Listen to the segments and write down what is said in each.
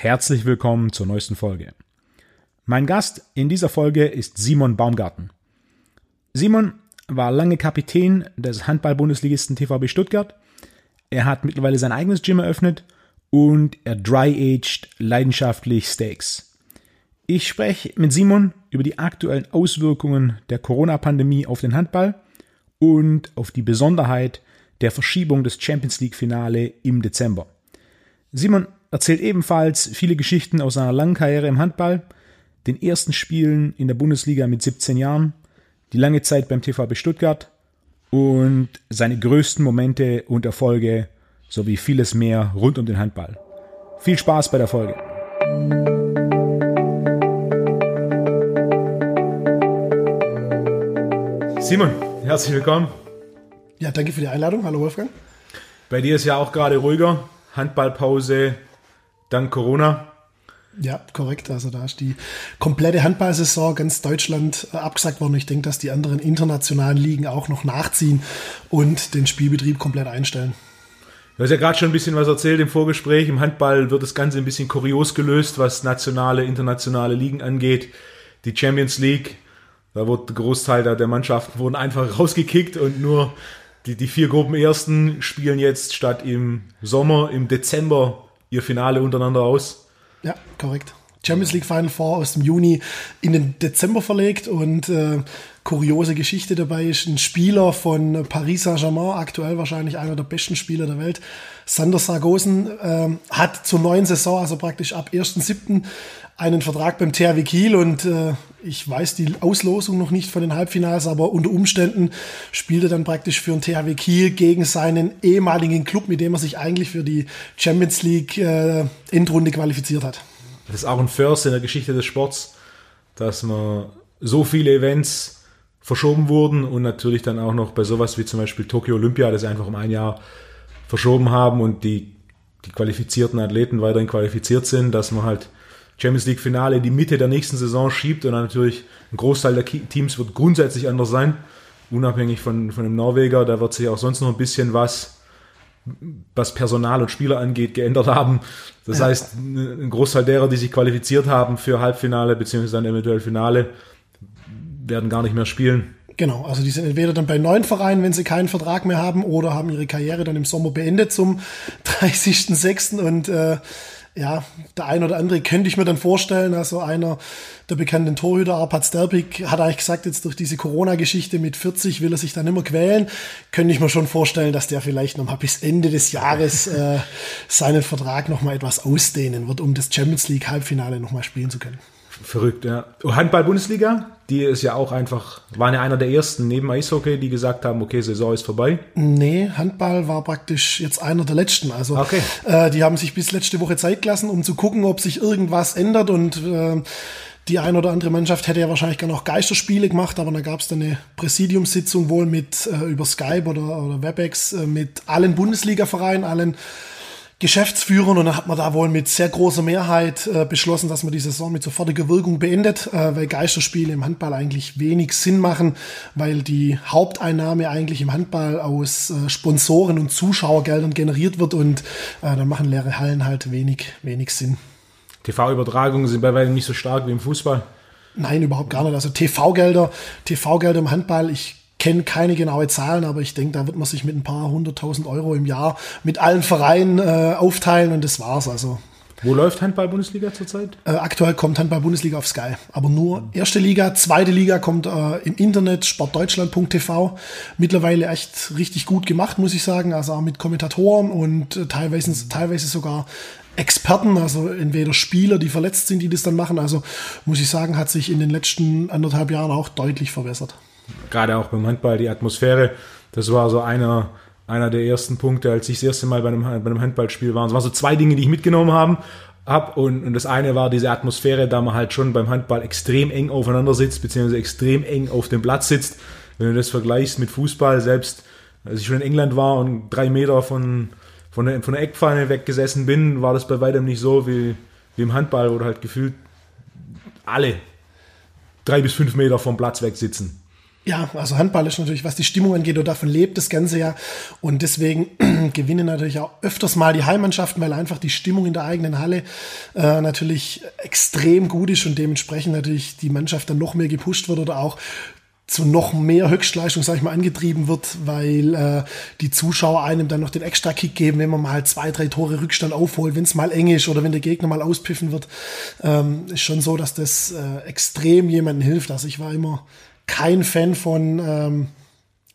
herzlich willkommen zur neuesten Folge. Mein Gast in dieser Folge ist Simon Baumgarten. Simon war lange Kapitän des Handball-Bundesligisten TVB Stuttgart. Er hat mittlerweile sein eigenes Gym eröffnet und er dry-aged leidenschaftlich Steaks. Ich spreche mit Simon über die aktuellen Auswirkungen der Corona-Pandemie auf den Handball und auf die Besonderheit der Verschiebung des Champions League-Finale im Dezember. Simon erzählt ebenfalls viele Geschichten aus seiner langen Karriere im Handball, den ersten Spielen in der Bundesliga mit 17 Jahren, die lange Zeit beim TVB Stuttgart und seine größten Momente und Erfolge sowie vieles mehr rund um den Handball. Viel Spaß bei der Folge. Simon, herzlich willkommen. Ja, danke für die Einladung. Hallo Wolfgang. Bei dir ist ja auch gerade ruhiger. Handballpause dank Corona. Ja, korrekt. Also da ist die komplette Handballsaison ganz Deutschland äh, abgesagt worden. Ich denke, dass die anderen internationalen Ligen auch noch nachziehen und den Spielbetrieb komplett einstellen. Du hast ja gerade schon ein bisschen was erzählt im Vorgespräch. Im Handball wird das Ganze ein bisschen kurios gelöst, was nationale, internationale Ligen angeht. Die Champions League, da wurde der Großteil der Mannschaften wurden einfach rausgekickt und nur die, die vier Gruppen ersten spielen jetzt statt im Sommer, im Dezember ihr Finale untereinander aus. Ja, korrekt. Champions League Final Four aus dem Juni in den Dezember verlegt und äh, kuriose Geschichte dabei ist ein Spieler von Paris Saint-Germain, aktuell wahrscheinlich einer der besten Spieler der Welt, Sander Sargosen, äh, hat zur neuen Saison, also praktisch ab 1.7., einen Vertrag beim THW Kiel und äh, ich weiß die Auslosung noch nicht von den Halbfinals, aber unter Umständen spielt er dann praktisch für den THW Kiel gegen seinen ehemaligen Club, mit dem er sich eigentlich für die Champions League äh, Endrunde qualifiziert hat. Das ist auch ein First in der Geschichte des Sports, dass man so viele Events verschoben wurden und natürlich dann auch noch bei sowas wie zum Beispiel Tokio Olympia, das einfach um ein Jahr verschoben haben und die, die qualifizierten Athleten weiterhin qualifiziert sind, dass man halt Champions League Finale in die Mitte der nächsten Saison schiebt und dann natürlich ein Großteil der Teams wird grundsätzlich anders sein, unabhängig von, von dem Norweger. Da wird sich auch sonst noch ein bisschen was, was Personal und Spieler angeht, geändert haben. Das ja. heißt, ein Großteil derer, die sich qualifiziert haben für Halbfinale beziehungsweise dann eventuell Finale, werden gar nicht mehr spielen. Genau, also die sind entweder dann bei neuen Vereinen, wenn sie keinen Vertrag mehr haben, oder haben ihre Karriere dann im Sommer beendet zum 30.06. und äh, ja, der ein oder andere könnte ich mir dann vorstellen. Also einer der bekannten Torhüter, Arpad Sterpik, hat eigentlich gesagt, jetzt durch diese Corona-Geschichte mit 40 will er sich dann immer quälen. Könnte ich mir schon vorstellen, dass der vielleicht noch mal bis Ende des Jahres äh, seinen Vertrag noch mal etwas ausdehnen wird, um das Champions League Halbfinale noch mal spielen zu können. Verrückt, ja. Handball-Bundesliga, die ist ja auch einfach, waren ja einer der ersten neben Eishockey, die gesagt haben, okay, Saison ist vorbei. Nee, Handball war praktisch jetzt einer der letzten. Also okay. äh, die haben sich bis letzte Woche Zeit gelassen, um zu gucken, ob sich irgendwas ändert und äh, die eine oder andere Mannschaft hätte ja wahrscheinlich gerne auch Geisterspiele gemacht, aber da gab es dann eine Präsidiumssitzung wohl mit äh, über Skype oder, oder Webex äh, mit allen Bundesliga-Vereinen, allen Geschäftsführern und dann hat man da wohl mit sehr großer Mehrheit äh, beschlossen, dass man die Saison mit sofortiger Wirkung beendet, äh, weil Geisterspiele im Handball eigentlich wenig Sinn machen, weil die Haupteinnahme eigentlich im Handball aus äh, Sponsoren und Zuschauergeldern generiert wird und äh, dann machen leere Hallen halt wenig, wenig Sinn. TV-Übertragungen sind bei weitem nicht so stark wie im Fußball. Nein, überhaupt gar nicht. Also TV-Gelder, TV-Gelder im Handball, ich kenne keine genaue Zahlen, aber ich denke, da wird man sich mit ein paar hunderttausend Euro im Jahr mit allen Vereinen äh, aufteilen und das war's. Also wo läuft Handball-Bundesliga zurzeit? Äh, aktuell kommt Handball-Bundesliga auf Sky, aber nur erste Liga, zweite Liga kommt äh, im Internet, sportdeutschland.tv. Mittlerweile echt richtig gut gemacht, muss ich sagen. Also auch mit Kommentatoren und äh, teilweise, teilweise sogar Experten, also entweder Spieler, die verletzt sind, die das dann machen. Also muss ich sagen, hat sich in den letzten anderthalb Jahren auch deutlich verbessert gerade auch beim Handball, die Atmosphäre, das war so einer, einer der ersten Punkte, als ich das erste Mal bei einem, bei einem Handballspiel war. Es waren so zwei Dinge, die ich mitgenommen habe. Hab. Und, und das eine war diese Atmosphäre, da man halt schon beim Handball extrem eng aufeinander sitzt, beziehungsweise extrem eng auf dem Platz sitzt. Wenn du das vergleichst mit Fußball, selbst als ich schon in England war und drei Meter von, von, der, von der Eckpfanne weggesessen bin, war das bei weitem nicht so wie, wie im Handball, wo du halt gefühlt alle drei bis fünf Meter vom Platz weg sitzen. Ja, also Handball ist natürlich, was die Stimmung angeht, und davon lebt das Ganze ja. Und deswegen gewinnen natürlich auch öfters mal die Heimmannschaften, weil einfach die Stimmung in der eigenen Halle äh, natürlich extrem gut ist und dementsprechend natürlich die Mannschaft dann noch mehr gepusht wird oder auch zu noch mehr Höchstleistung, sag ich mal, angetrieben wird, weil äh, die Zuschauer einem dann noch den Extra-Kick geben, wenn man mal zwei, drei Tore Rückstand aufholt, wenn es mal eng ist oder wenn der Gegner mal auspiffen wird. Ähm, ist schon so, dass das äh, extrem jemandem hilft. Also ich war immer kein Fan von ähm,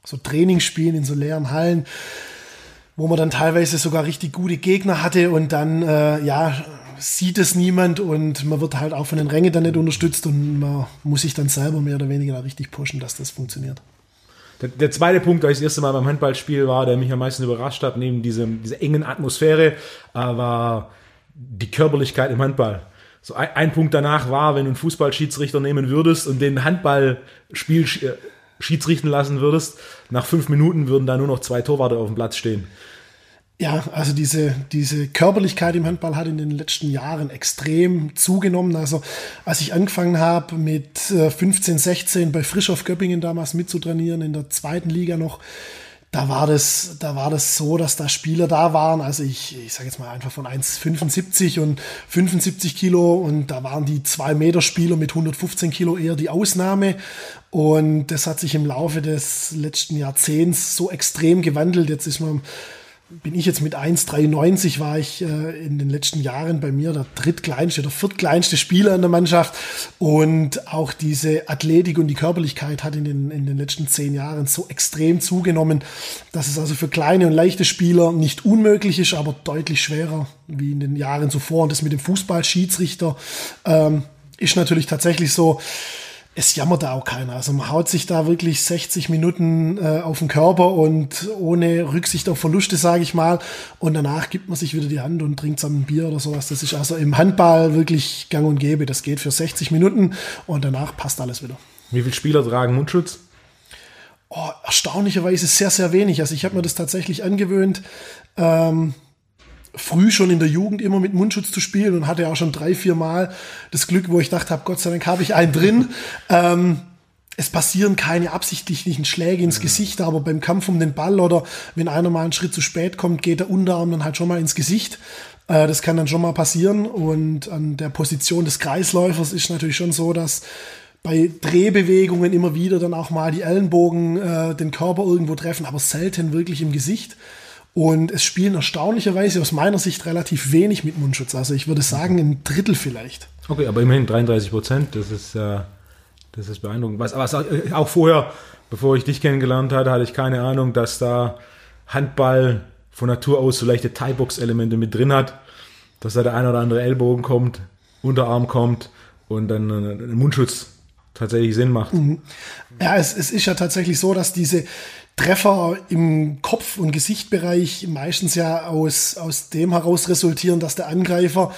so Trainingsspielen in so leeren Hallen, wo man dann teilweise sogar richtig gute Gegner hatte und dann, äh, ja, sieht es niemand und man wird halt auch von den Rängen dann nicht unterstützt und man muss sich dann selber mehr oder weniger da richtig pushen, dass das funktioniert. Der, der zweite Punkt, als ich das erste Mal beim Handballspiel war, der mich am meisten überrascht hat, neben diesem, dieser engen Atmosphäre, äh, war die Körperlichkeit im Handball. So ein, ein, Punkt danach war, wenn du einen Fußballschiedsrichter nehmen würdest und den Handballspiel äh, schiedsrichten lassen würdest, nach fünf Minuten würden da nur noch zwei Torwarte auf dem Platz stehen. Ja, also diese, diese Körperlichkeit im Handball hat in den letzten Jahren extrem zugenommen. Also als ich angefangen habe mit 15, äh, 16 bei Frisch auf Göppingen damals mitzutrainieren, in der zweiten Liga noch, da war das, da war das so, dass da Spieler da waren. Also ich, ich sage jetzt mal einfach von 1,75 und 75 Kilo und da waren die 2 Meter Spieler mit 115 Kilo eher die Ausnahme. Und das hat sich im Laufe des letzten Jahrzehnts so extrem gewandelt. Jetzt ist man bin ich jetzt mit 1,93 war ich äh, in den letzten Jahren bei mir der drittkleinste oder viertkleinste Spieler in der Mannschaft. Und auch diese Athletik und die Körperlichkeit hat in den, in den letzten zehn Jahren so extrem zugenommen, dass es also für kleine und leichte Spieler nicht unmöglich ist, aber deutlich schwerer wie in den Jahren zuvor. Und das mit dem Fußballschiedsrichter ähm, ist natürlich tatsächlich so, es jammert da auch keiner. Also man haut sich da wirklich 60 Minuten äh, auf den Körper und ohne Rücksicht auf Verluste, sage ich mal. Und danach gibt man sich wieder die Hand und trinkt zusammen ein Bier oder sowas. Das ist also im Handball wirklich gang und gäbe. Das geht für 60 Minuten und danach passt alles wieder. Wie viele Spieler tragen Mundschutz? Oh, erstaunlicherweise sehr, sehr wenig. Also ich habe mir das tatsächlich angewöhnt. Ähm, früh schon in der Jugend immer mit Mundschutz zu spielen und hatte auch schon drei, vier Mal das Glück, wo ich dachte habe, Gott sei Dank habe ich einen drin. Ähm, es passieren keine absichtlichen Schläge ins Gesicht, aber beim Kampf um den Ball oder wenn einer mal einen Schritt zu spät kommt, geht der Unterarm dann halt schon mal ins Gesicht. Äh, das kann dann schon mal passieren und an der Position des Kreisläufers ist natürlich schon so, dass bei Drehbewegungen immer wieder dann auch mal die Ellenbogen äh, den Körper irgendwo treffen, aber selten wirklich im Gesicht. Und es spielen erstaunlicherweise aus meiner Sicht relativ wenig mit Mundschutz. Also ich würde sagen, ein Drittel vielleicht. Okay, aber immerhin 33 Prozent, das ist, äh, das ist beeindruckend. Was, aber auch vorher, bevor ich dich kennengelernt hatte, hatte ich keine Ahnung, dass da Handball von Natur aus so leichte Thai-Box-Elemente mit drin hat, dass da der ein oder andere Ellbogen kommt, Unterarm kommt und dann ein Mundschutz tatsächlich Sinn macht. Mhm. Ja, es, es ist ja tatsächlich so, dass diese Treffer im Kopf- und Gesichtbereich meistens ja aus, aus dem heraus resultieren, dass der Angreifer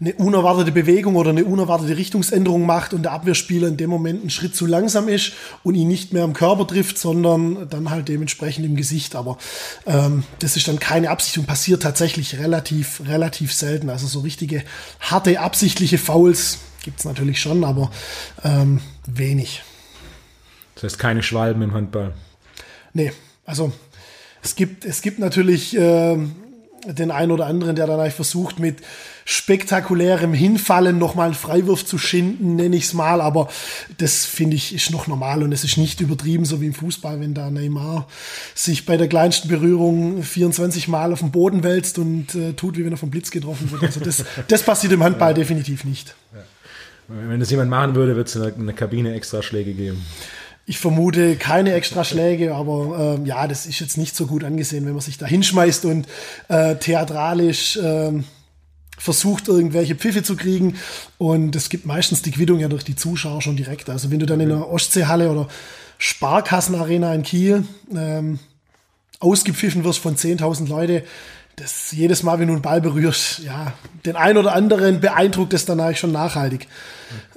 eine unerwartete Bewegung oder eine unerwartete Richtungsänderung macht und der Abwehrspieler in dem Moment einen Schritt zu langsam ist und ihn nicht mehr am Körper trifft, sondern dann halt dementsprechend im Gesicht. Aber ähm, das ist dann keine Absicht und passiert tatsächlich relativ, relativ selten. Also so richtige harte, absichtliche Fouls gibt's natürlich schon, aber ähm, wenig. Das heißt keine Schwalben im Handball. Nee, also es gibt, es gibt natürlich äh, den einen oder anderen, der dann eigentlich versucht, mit spektakulärem Hinfallen nochmal einen Freiwurf zu schinden, nenne ich es mal, aber das finde ich ist noch normal und es ist nicht übertrieben, so wie im Fußball, wenn da Neymar sich bei der kleinsten Berührung 24 Mal auf den Boden wälzt und äh, tut, wie wenn er vom Blitz getroffen wird. Also das, das passiert im Handball ja. definitiv nicht. Ja. Wenn das jemand machen würde, wird es in der Kabine extra Schläge geben. Ich vermute keine extra Schläge, aber äh, ja, das ist jetzt nicht so gut angesehen, wenn man sich da hinschmeißt und äh, theatralisch äh, versucht, irgendwelche Pfiffe zu kriegen. Und es gibt meistens die Quittung ja durch die Zuschauer schon direkt. Also wenn du dann in der Ostseehalle oder Sparkassenarena in Kiel ähm, ausgepfiffen wirst von 10.000 Leute, das jedes Mal, wenn du einen Ball berührst, ja, den einen oder anderen beeindruckt es dann eigentlich schon nachhaltig.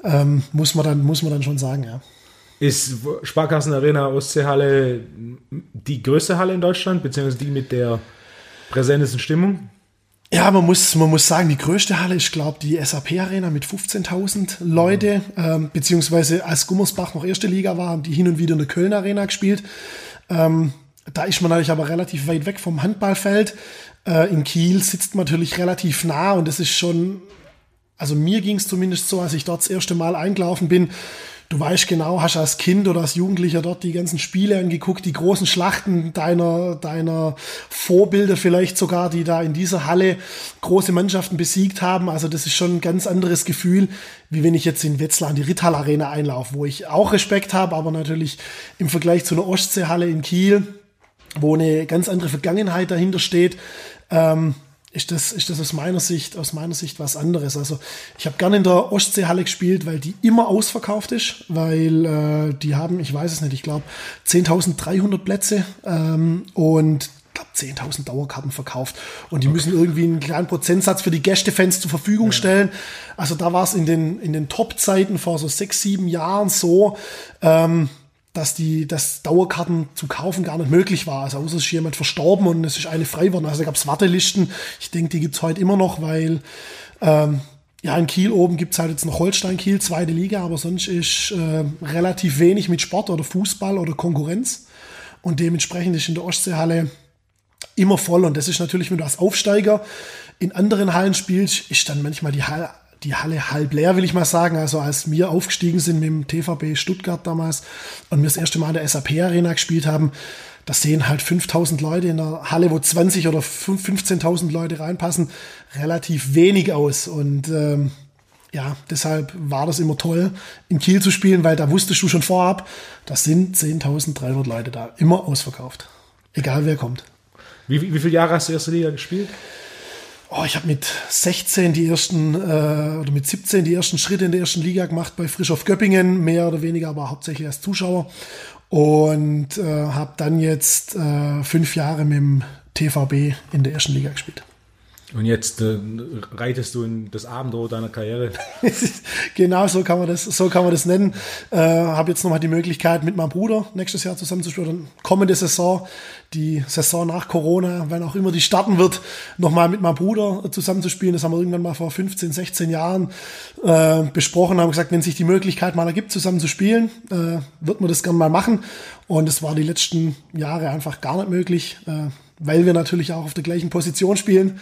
Ähm, muss man dann, muss man dann schon sagen, ja. Ist Sparkassen Arena Ostseehalle die größte Halle in Deutschland, beziehungsweise die mit der präsentesten Stimmung? Ja, man muss, man muss sagen, die größte Halle ist, glaube die SAP Arena mit 15.000 Leute, ähm, beziehungsweise als Gummersbach noch erste Liga war, haben die hin und wieder in der Köln Arena gespielt. Ähm, da ist man natürlich aber relativ weit weg vom Handballfeld. Äh, in Kiel sitzt man natürlich relativ nah und das ist schon, also mir ging es zumindest so, als ich dort das erste Mal eingelaufen bin, du weißt genau, hast als Kind oder als Jugendlicher dort die ganzen Spiele angeguckt, die großen Schlachten deiner, deiner Vorbilder vielleicht sogar, die da in dieser Halle große Mannschaften besiegt haben. Also das ist schon ein ganz anderes Gefühl, wie wenn ich jetzt in Wetzlar an die Rittal Arena einlaufe, wo ich auch Respekt habe, aber natürlich im Vergleich zu einer Ostseehalle in Kiel, wo eine ganz andere Vergangenheit dahinter steht, ähm, ist das, ist das aus meiner Sicht, aus meiner Sicht was anderes. Also ich habe gerne in der Ostseehalle gespielt, weil die immer ausverkauft ist, weil äh, die haben, ich weiß es nicht, ich glaube 10.300 Plätze ähm, und glaube 10.000 Dauerkarten verkauft und die okay. müssen irgendwie einen kleinen Prozentsatz für die Gästefans zur Verfügung ja. stellen. Also da war es in den, in den Top-Zeiten vor so sechs, sieben Jahren so, ähm, dass die, dass Dauerkarten zu kaufen gar nicht möglich war. Also außer es ist jemand verstorben und es ist eine frei worden. Also gab es Wartelisten. Ich denke, die gibt es heute immer noch, weil ähm, ja, in Kiel oben gibt es halt jetzt noch Holstein Kiel, zweite Liga, aber sonst ist äh, relativ wenig mit Sport oder Fußball oder Konkurrenz. Und dementsprechend ist in der Ostseehalle immer voll. Und das ist natürlich, wenn du als Aufsteiger in anderen Hallen spielst, ist dann manchmal die Halle die Halle halb leer, will ich mal sagen. Also als wir aufgestiegen sind mit dem TVB Stuttgart damals und wir das erste Mal in der SAP Arena gespielt haben, da sehen halt 5000 Leute in der Halle, wo 20 oder 15.000 Leute reinpassen, relativ wenig aus. Und ähm, ja, deshalb war das immer toll, in Kiel zu spielen, weil da wusstest du schon vorab, da sind 10.300 Leute da, immer ausverkauft. Egal wer kommt. Wie, wie viele Jahre hast du erste Liga gespielt? Oh, ich habe mit 16 die ersten äh, oder mit 17 die ersten Schritte in der ersten Liga gemacht bei Frischhoff Göppingen, mehr oder weniger, aber hauptsächlich als Zuschauer. Und äh, habe dann jetzt äh, fünf Jahre mit dem TVB in der ersten Liga gespielt. Und jetzt äh, reitest du in das Abendrot deiner Karriere. genau, so kann man das, so kann man das nennen. Äh, Habe jetzt nochmal die Möglichkeit, mit meinem Bruder nächstes Jahr zusammenzuspielen. Kommende Saison, die Saison nach Corona, wann auch immer die starten wird, nochmal mit meinem Bruder zusammenzuspielen. Das haben wir irgendwann mal vor 15, 16 Jahren äh, besprochen, haben gesagt, wenn sich die Möglichkeit mal ergibt, zusammen zu spielen, äh, wird man das gerne mal machen. Und es war die letzten Jahre einfach gar nicht möglich, äh, weil wir natürlich auch auf der gleichen Position spielen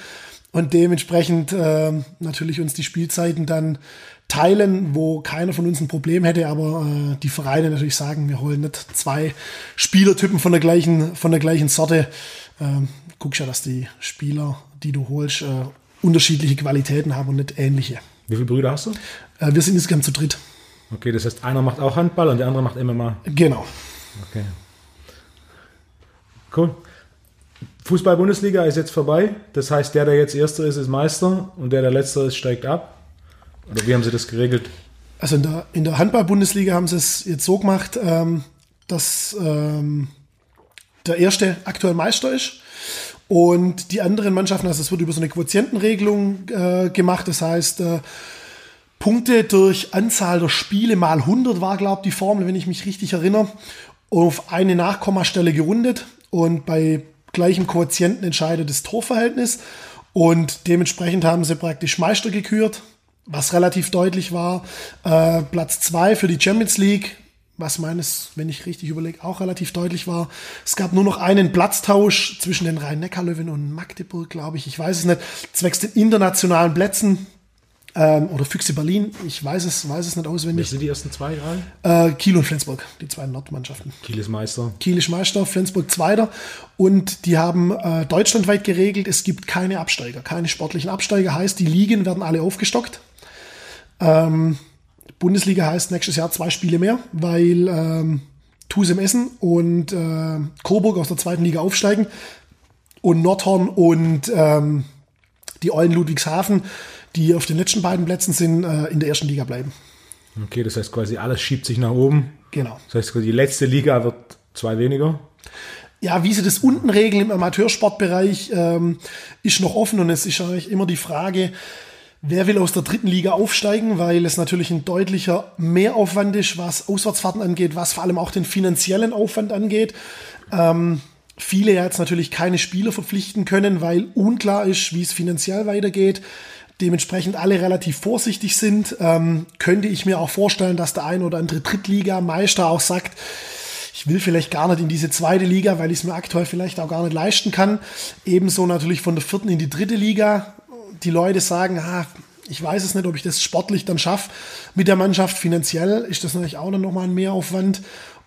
und dementsprechend äh, natürlich uns die Spielzeiten dann teilen, wo keiner von uns ein Problem hätte, aber äh, die Vereine natürlich sagen, wir holen nicht zwei Spielertypen von der gleichen, von der gleichen Sorte. Ähm, guckst ja, dass die Spieler, die du holst, äh, unterschiedliche Qualitäten haben und nicht ähnliche. Wie viele Brüder hast du? Äh, wir sind insgesamt zu dritt. Okay, das heißt, einer macht auch Handball und der andere macht MMA. Genau. Okay. Cool. Fußball-Bundesliga ist jetzt vorbei. Das heißt, der, der jetzt Erster ist, ist Meister und der, der Letzter ist, steigt ab. Oder wie haben Sie das geregelt? Also in der, in der Handball-Bundesliga haben sie es jetzt so gemacht, ähm, dass ähm, der Erste aktuell Meister ist. Und die anderen Mannschaften, also es wird über so eine Quotientenregelung äh, gemacht. Das heißt, äh, Punkte durch Anzahl der Spiele mal 100 war, glaube ich, die Formel, wenn ich mich richtig erinnere, auf eine Nachkommastelle gerundet. Und bei gleichem Quotienten entscheidet das Torverhältnis. Und dementsprechend haben sie praktisch Meister gekürt, was relativ deutlich war. Äh, Platz zwei für die Champions League, was meines, wenn ich richtig überlege, auch relativ deutlich war. Es gab nur noch einen Platztausch zwischen den Rhein-Neckar-Löwen und Magdeburg, glaube ich. Ich weiß es nicht. Zwecks den internationalen Plätzen ähm, oder Füchse Berlin, ich weiß es, weiß es nicht auswendig. Wer sind die ersten zwei gerade? Äh, Kiel und Flensburg, die zwei Nordmannschaften. Kiel ist Meister. Kiel ist Meister, Flensburg Zweiter. Und die haben äh, deutschlandweit geregelt, es gibt keine Absteiger, keine sportlichen Absteiger. Heißt, die Ligen werden alle aufgestockt. Ähm, Bundesliga heißt nächstes Jahr zwei Spiele mehr, weil ähm, Tusem Essen und äh, Coburg aus der zweiten Liga aufsteigen und Nordhorn und ähm, die Eulen Ludwigshafen die auf den letzten beiden Plätzen sind, äh, in der ersten Liga bleiben. Okay, das heißt quasi alles schiebt sich nach oben. Genau. Das heißt, die letzte Liga wird zwei weniger. Ja, wie sie das unten regeln im Amateursportbereich, ähm, ist noch offen und es ist eigentlich immer die Frage, wer will aus der dritten Liga aufsteigen, weil es natürlich ein deutlicher Mehraufwand ist, was Auswärtsfahrten angeht, was vor allem auch den finanziellen Aufwand angeht. Ähm, viele jetzt natürlich keine Spieler verpflichten können, weil unklar ist, wie es finanziell weitergeht. Dementsprechend alle relativ vorsichtig sind, ähm, könnte ich mir auch vorstellen, dass der ein oder andere Drittliga-Meister auch sagt, ich will vielleicht gar nicht in diese zweite Liga, weil ich es mir aktuell vielleicht auch gar nicht leisten kann. Ebenso natürlich von der vierten in die dritte Liga. Die Leute sagen, ah, ich weiß es nicht, ob ich das sportlich dann schaffe mit der Mannschaft. Finanziell ist das natürlich auch noch mal ein Mehraufwand.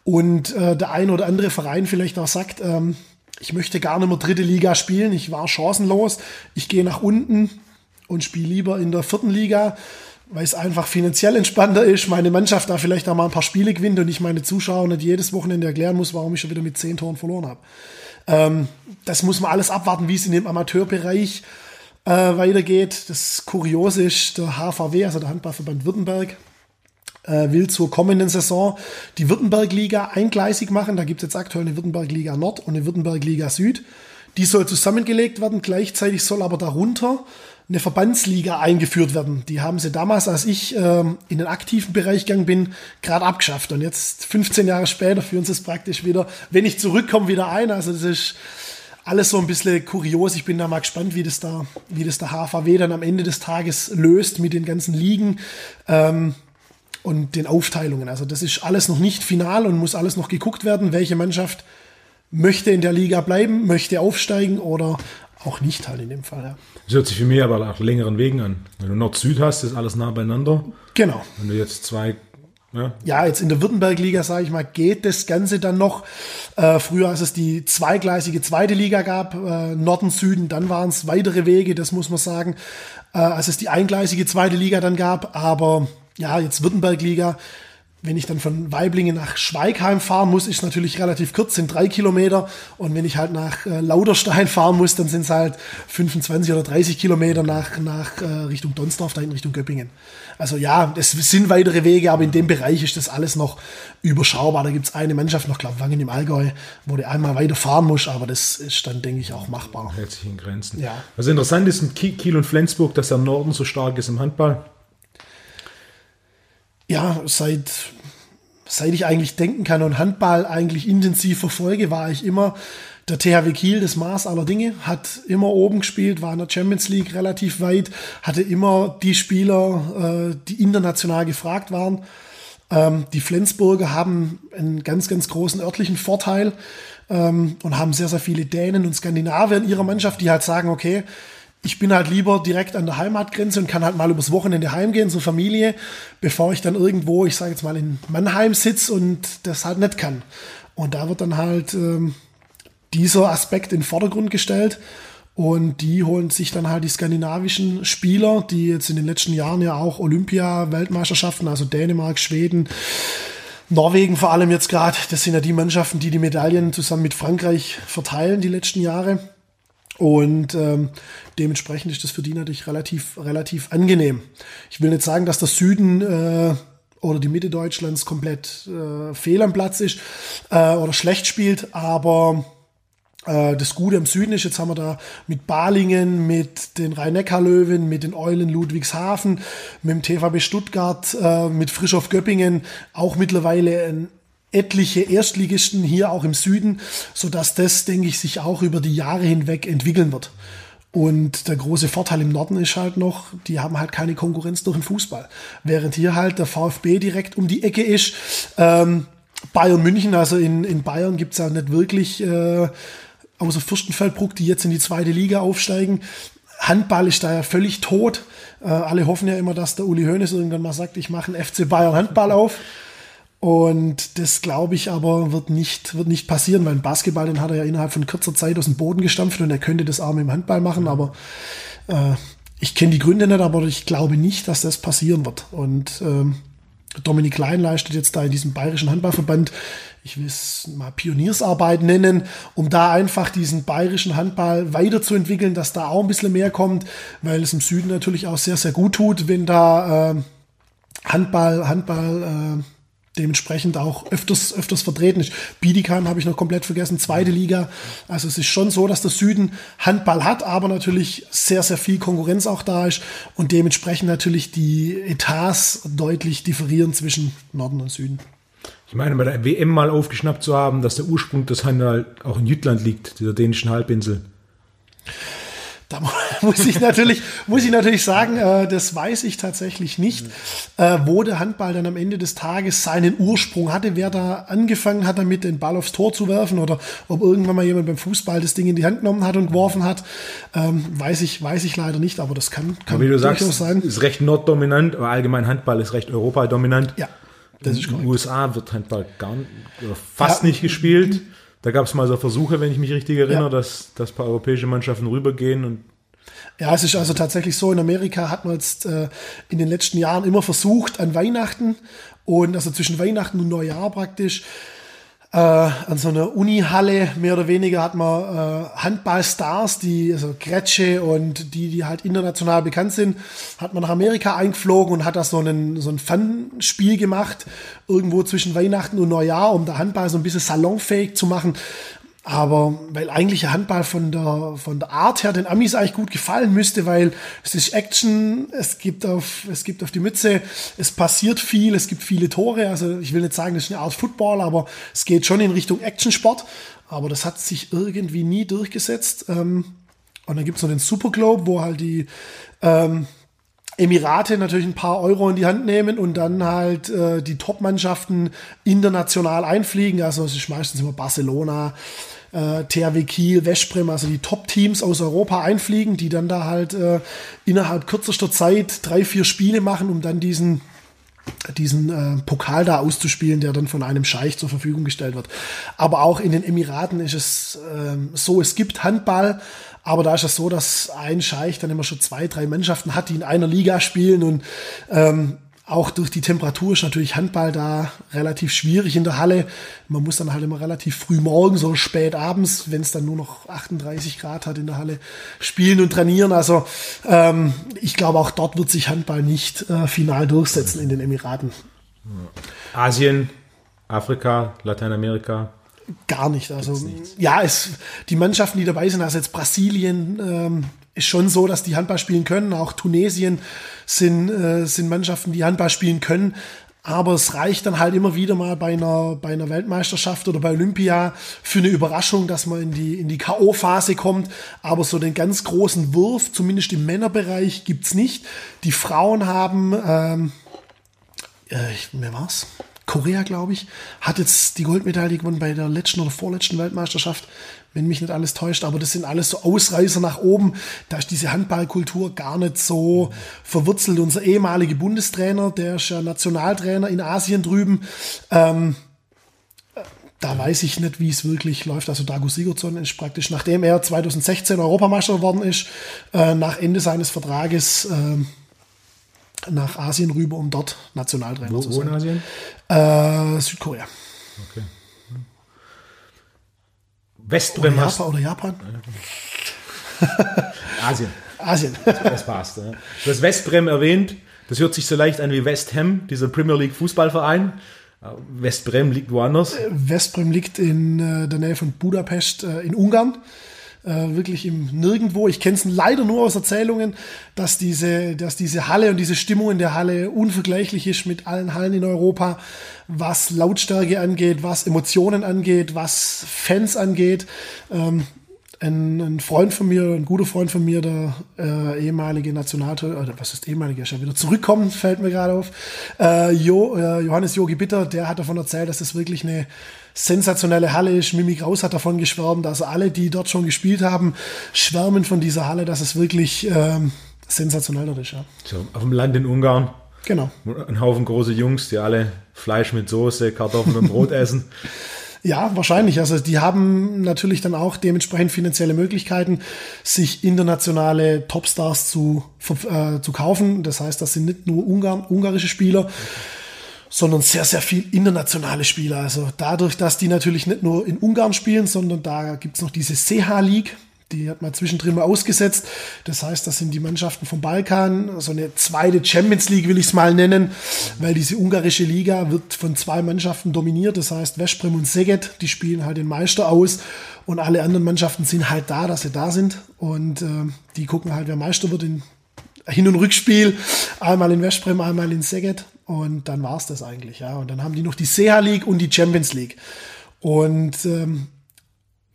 Und äh, der ein oder andere Verein vielleicht auch sagt, ähm, ich möchte gar nicht mehr dritte Liga spielen, ich war chancenlos, ich gehe nach unten und spiele lieber in der vierten Liga, weil es einfach finanziell entspannter ist, meine Mannschaft da vielleicht auch mal ein paar Spiele gewinnt und ich meine Zuschauer nicht jedes Wochenende erklären muss, warum ich schon wieder mit zehn Toren verloren habe. Ähm, das muss man alles abwarten, wie es in dem Amateurbereich äh, weitergeht. Das Kuriose ist, der HVW, also der Handballverband Württemberg, äh, will zur kommenden Saison die Württemberg-Liga eingleisig machen. Da gibt es jetzt aktuell eine Württemberg-Liga Nord und eine Württemberg-Liga Süd. Die soll zusammengelegt werden. Gleichzeitig soll aber darunter eine Verbandsliga eingeführt werden. Die haben sie damals, als ich äh, in den aktiven Bereich gegangen bin, gerade abgeschafft. Und jetzt, 15 Jahre später, führen sie es praktisch wieder, wenn ich zurückkomme, wieder ein. Also das ist alles so ein bisschen kurios. Ich bin da mal gespannt, wie das da, wie das der HVW dann am Ende des Tages löst mit den ganzen Ligen. Ähm, und den Aufteilungen. Also das ist alles noch nicht final und muss alles noch geguckt werden, welche Mannschaft möchte in der Liga bleiben, möchte aufsteigen oder auch nicht halt in dem Fall. Ja. Das hört sich für mich aber nach längeren Wegen an. Wenn du Nord-Süd hast, ist alles nah beieinander. Genau. Wenn du jetzt zwei ja. ja, jetzt in der Württemberg-Liga, sage ich mal, geht das Ganze dann noch. Äh, früher, als es die zweigleisige zweite Liga gab, äh, Norden, Süden, dann waren es weitere Wege, das muss man sagen. Äh, als es die eingleisige zweite Liga dann gab, aber ja, jetzt Württemberg-Liga, wenn ich dann von Weiblingen nach Schweigheim fahren muss, ist natürlich relativ kurz, sind drei Kilometer. Und wenn ich halt nach äh, Lauderstein fahren muss, dann sind es halt 25 oder 30 Kilometer nach, nach äh, Richtung Donsdorf, da in Richtung Göppingen. Also ja, es sind weitere Wege, aber in dem Bereich ist das alles noch überschaubar. Da gibt es eine Mannschaft noch, glaube ich, Wangen im Allgäu, wo du einmal weiter fahren musst, aber das ist dann, denke ich, auch machbar. In Grenzen. Ja. Was interessant ist in Kiel und Flensburg, dass der Norden so stark ist im Handball ja, seit, seit ich eigentlich denken kann und Handball eigentlich intensiv verfolge, war ich immer der THW Kiel das Maß aller Dinge, hat immer oben gespielt, war in der Champions League relativ weit, hatte immer die Spieler, äh, die international gefragt waren. Ähm, die Flensburger haben einen ganz, ganz großen örtlichen Vorteil ähm, und haben sehr, sehr viele Dänen und Skandinavier in ihrer Mannschaft, die halt sagen, okay, ich bin halt lieber direkt an der Heimatgrenze und kann halt mal übers Wochenende heimgehen zur Familie, bevor ich dann irgendwo, ich sage jetzt mal in Mannheim sitze und das halt nicht kann. Und da wird dann halt ähm, dieser Aspekt in den Vordergrund gestellt. Und die holen sich dann halt die skandinavischen Spieler, die jetzt in den letzten Jahren ja auch Olympia-Weltmeisterschaften, also Dänemark, Schweden, Norwegen vor allem jetzt gerade, das sind ja die Mannschaften, die die Medaillen zusammen mit Frankreich verteilen die letzten Jahre. Und ähm, dementsprechend ist das für die natürlich relativ, relativ angenehm. Ich will nicht sagen, dass der Süden äh, oder die Mitte Deutschlands komplett äh, fehl am Platz ist äh, oder schlecht spielt, aber äh, das Gute im Süden ist, jetzt haben wir da mit Balingen, mit den Rhein-Neckar-Löwen, mit den Eulen Ludwigshafen, mit dem TVB Stuttgart, äh, mit Frischhoff Göppingen auch mittlerweile ein etliche Erstligisten hier auch im Süden, so dass das, denke ich, sich auch über die Jahre hinweg entwickeln wird. Und der große Vorteil im Norden ist halt noch, die haben halt keine Konkurrenz durch den Fußball. Während hier halt der VfB direkt um die Ecke ist. Ähm, Bayern München, also in, in Bayern gibt's ja nicht wirklich, äh, außer Fürstenfeldbruck, die jetzt in die zweite Liga aufsteigen. Handball ist da ja völlig tot. Äh, alle hoffen ja immer, dass der Uli Hoeneß irgendwann mal sagt, ich mache einen FC Bayern Handball auf. Und das glaube ich aber wird nicht, wird nicht passieren, weil ein Basketball, den hat er ja innerhalb von kurzer Zeit aus dem Boden gestampft und er könnte das auch mit dem Handball machen, aber äh, ich kenne die Gründe nicht, aber ich glaube nicht, dass das passieren wird. Und ähm, Dominik Klein leistet jetzt da in diesem bayerischen Handballverband, ich will es mal Pioniersarbeit nennen, um da einfach diesen bayerischen Handball weiterzuentwickeln, dass da auch ein bisschen mehr kommt, weil es im Süden natürlich auch sehr, sehr gut tut, wenn da äh, Handball, Handball äh, dementsprechend auch öfters, öfters vertreten ist. Biedigheim habe ich noch komplett vergessen, zweite Liga. Also es ist schon so, dass der Süden Handball hat, aber natürlich sehr, sehr viel Konkurrenz auch da ist und dementsprechend natürlich die Etats deutlich differieren zwischen Norden und Süden. Ich meine, bei der WM mal aufgeschnappt zu haben, dass der Ursprung des Handball auch in Jütland liegt, dieser dänischen Halbinsel. Da muss ich natürlich, muss ich natürlich sagen, äh, das weiß ich tatsächlich nicht, äh, wo der Handball dann am Ende des Tages seinen Ursprung hatte, wer da angefangen hat, damit den Ball aufs Tor zu werfen oder ob irgendwann mal jemand beim Fußball das Ding in die Hand genommen hat und geworfen hat, ähm, weiß ich, weiß ich leider nicht, aber das kann, kann aber wie du sagst, sein. ist recht norddominant, aber allgemein Handball ist recht europadominant. Ja. Das ist in den USA wird Handball gar fast ja. nicht gespielt. Da gab es mal so Versuche, wenn ich mich richtig erinnere, ja. dass, dass ein paar europäische Mannschaften rübergehen und ja, es ist also tatsächlich so, in Amerika hat man jetzt äh, in den letzten Jahren immer versucht, an Weihnachten und also zwischen Weihnachten und Neujahr praktisch, äh, an so einer Unihalle mehr oder weniger hat man äh, Handballstars, die, also Gretsche und die, die halt international bekannt sind, hat man nach Amerika eingeflogen und hat da so, einen, so ein Fun-Spiel gemacht, irgendwo zwischen Weihnachten und Neujahr, um der Handball so ein bisschen salonfähig zu machen. Aber weil eigentlich der Handball von der, von der Art her den Amis eigentlich gut gefallen müsste, weil es ist Action, es gibt auf, es gibt auf die Mütze, es passiert viel, es gibt viele Tore. Also ich will nicht sagen, das ist eine Art Football, aber es geht schon in Richtung Actionsport. Aber das hat sich irgendwie nie durchgesetzt. Ähm, und dann gibt es noch den Super Globe, wo halt die ähm, Emirate natürlich ein paar Euro in die Hand nehmen und dann halt äh, die Top-Mannschaften international einfliegen. Also es ist meistens immer Barcelona, äh, THW Kiel, Westbrem, also die Top-Teams aus Europa einfliegen, die dann da halt äh, innerhalb kürzester Zeit drei, vier Spiele machen, um dann diesen diesen äh, Pokal da auszuspielen, der dann von einem Scheich zur Verfügung gestellt wird. Aber auch in den Emiraten ist es äh, so, es gibt Handball, aber da ist es so, dass ein Scheich dann immer schon zwei, drei Mannschaften hat, die in einer Liga spielen und ähm, auch durch die Temperatur ist natürlich Handball da relativ schwierig in der Halle. Man muss dann halt immer relativ früh morgens oder spät abends, wenn es dann nur noch 38 Grad hat in der Halle, spielen und trainieren. Also ähm, ich glaube, auch dort wird sich Handball nicht äh, final durchsetzen in den Emiraten. Asien, Afrika, Lateinamerika. Gar nicht. Also ja, es, die Mannschaften, die dabei sind, also jetzt Brasilien, ähm, ist schon so, dass die Handball spielen können. Auch Tunesien sind, äh, sind Mannschaften, die Handball spielen können. Aber es reicht dann halt immer wieder mal bei einer, bei einer Weltmeisterschaft oder bei Olympia für eine Überraschung, dass man in die, in die K.O.-Phase kommt. Aber so den ganz großen Wurf, zumindest im Männerbereich, gibt's nicht. Die Frauen haben, ähm, äh, wer war's? Korea, glaube ich, hat jetzt die Goldmedaille gewonnen bei der letzten oder vorletzten Weltmeisterschaft wenn mich nicht alles täuscht. Aber das sind alles so Ausreißer nach oben. Da ist diese Handballkultur gar nicht so verwurzelt. Unser ehemaliger Bundestrainer, der ist ja Nationaltrainer in Asien drüben. Ähm, da weiß ich nicht, wie es wirklich läuft. Also Dago Sigurdsson ist praktisch, nachdem er 2016 Europameister geworden ist, äh, nach Ende seines Vertrages äh, nach Asien rüber, um dort Nationaltrainer wo, zu sein. Wo in Asien? Äh, Südkorea. Okay. Westbrem oder Japan, oder Japan? Asien. Asien. Das passt. Ja. Du hast Westbrem erwähnt. Das hört sich so leicht an wie West Ham, dieser Premier League Fußballverein. Westbrem liegt woanders. Äh, Westbrem liegt in äh, der Nähe von Budapest äh, in Ungarn äh, wirklich im Nirgendwo. Ich kenne es leider nur aus Erzählungen, dass diese, dass diese Halle und diese Stimmung in der Halle unvergleichlich ist mit allen Hallen in Europa, was Lautstärke angeht, was Emotionen angeht, was Fans angeht. Ähm, ein, ein, Freund von mir, ein guter Freund von mir, der äh, ehemalige Nationaltorhüter, oder was ist ehemalige, ja wieder zurückkommen, fällt mir gerade auf, äh, jo, äh, Johannes Jogi Bitter, der hat davon erzählt, dass das wirklich eine sensationelle Halle ist. Mimi Kraus hat davon geschwärmt. Also alle, die dort schon gespielt haben, schwärmen von dieser Halle, dass es wirklich ähm, sensationell dort ist. Ja. So, auf dem Land in Ungarn. Genau. Ein Haufen große Jungs, die alle Fleisch mit Soße, Kartoffeln und Brot essen. Ja, wahrscheinlich. Also die haben natürlich dann auch dementsprechend finanzielle Möglichkeiten, sich internationale Topstars zu, äh, zu kaufen. Das heißt, das sind nicht nur Ungarn, ungarische Spieler. Sondern sehr, sehr viel internationale Spieler. Also dadurch, dass die natürlich nicht nur in Ungarn spielen, sondern da gibt's noch diese CH League, die hat man zwischendrin mal ausgesetzt. Das heißt, das sind die Mannschaften vom Balkan, so eine zweite Champions League will ich es mal nennen, weil diese ungarische Liga wird von zwei Mannschaften dominiert. Das heißt, Veszprem und Szeged, die spielen halt den Meister aus und alle anderen Mannschaften sind halt da, dass sie da sind und äh, die gucken halt, wer Meister wird in Hin- und Rückspiel, einmal in Westbrem, einmal in Szeged und dann war's das eigentlich, ja. Und dann haben die noch die CH League und die Champions League. Und ähm,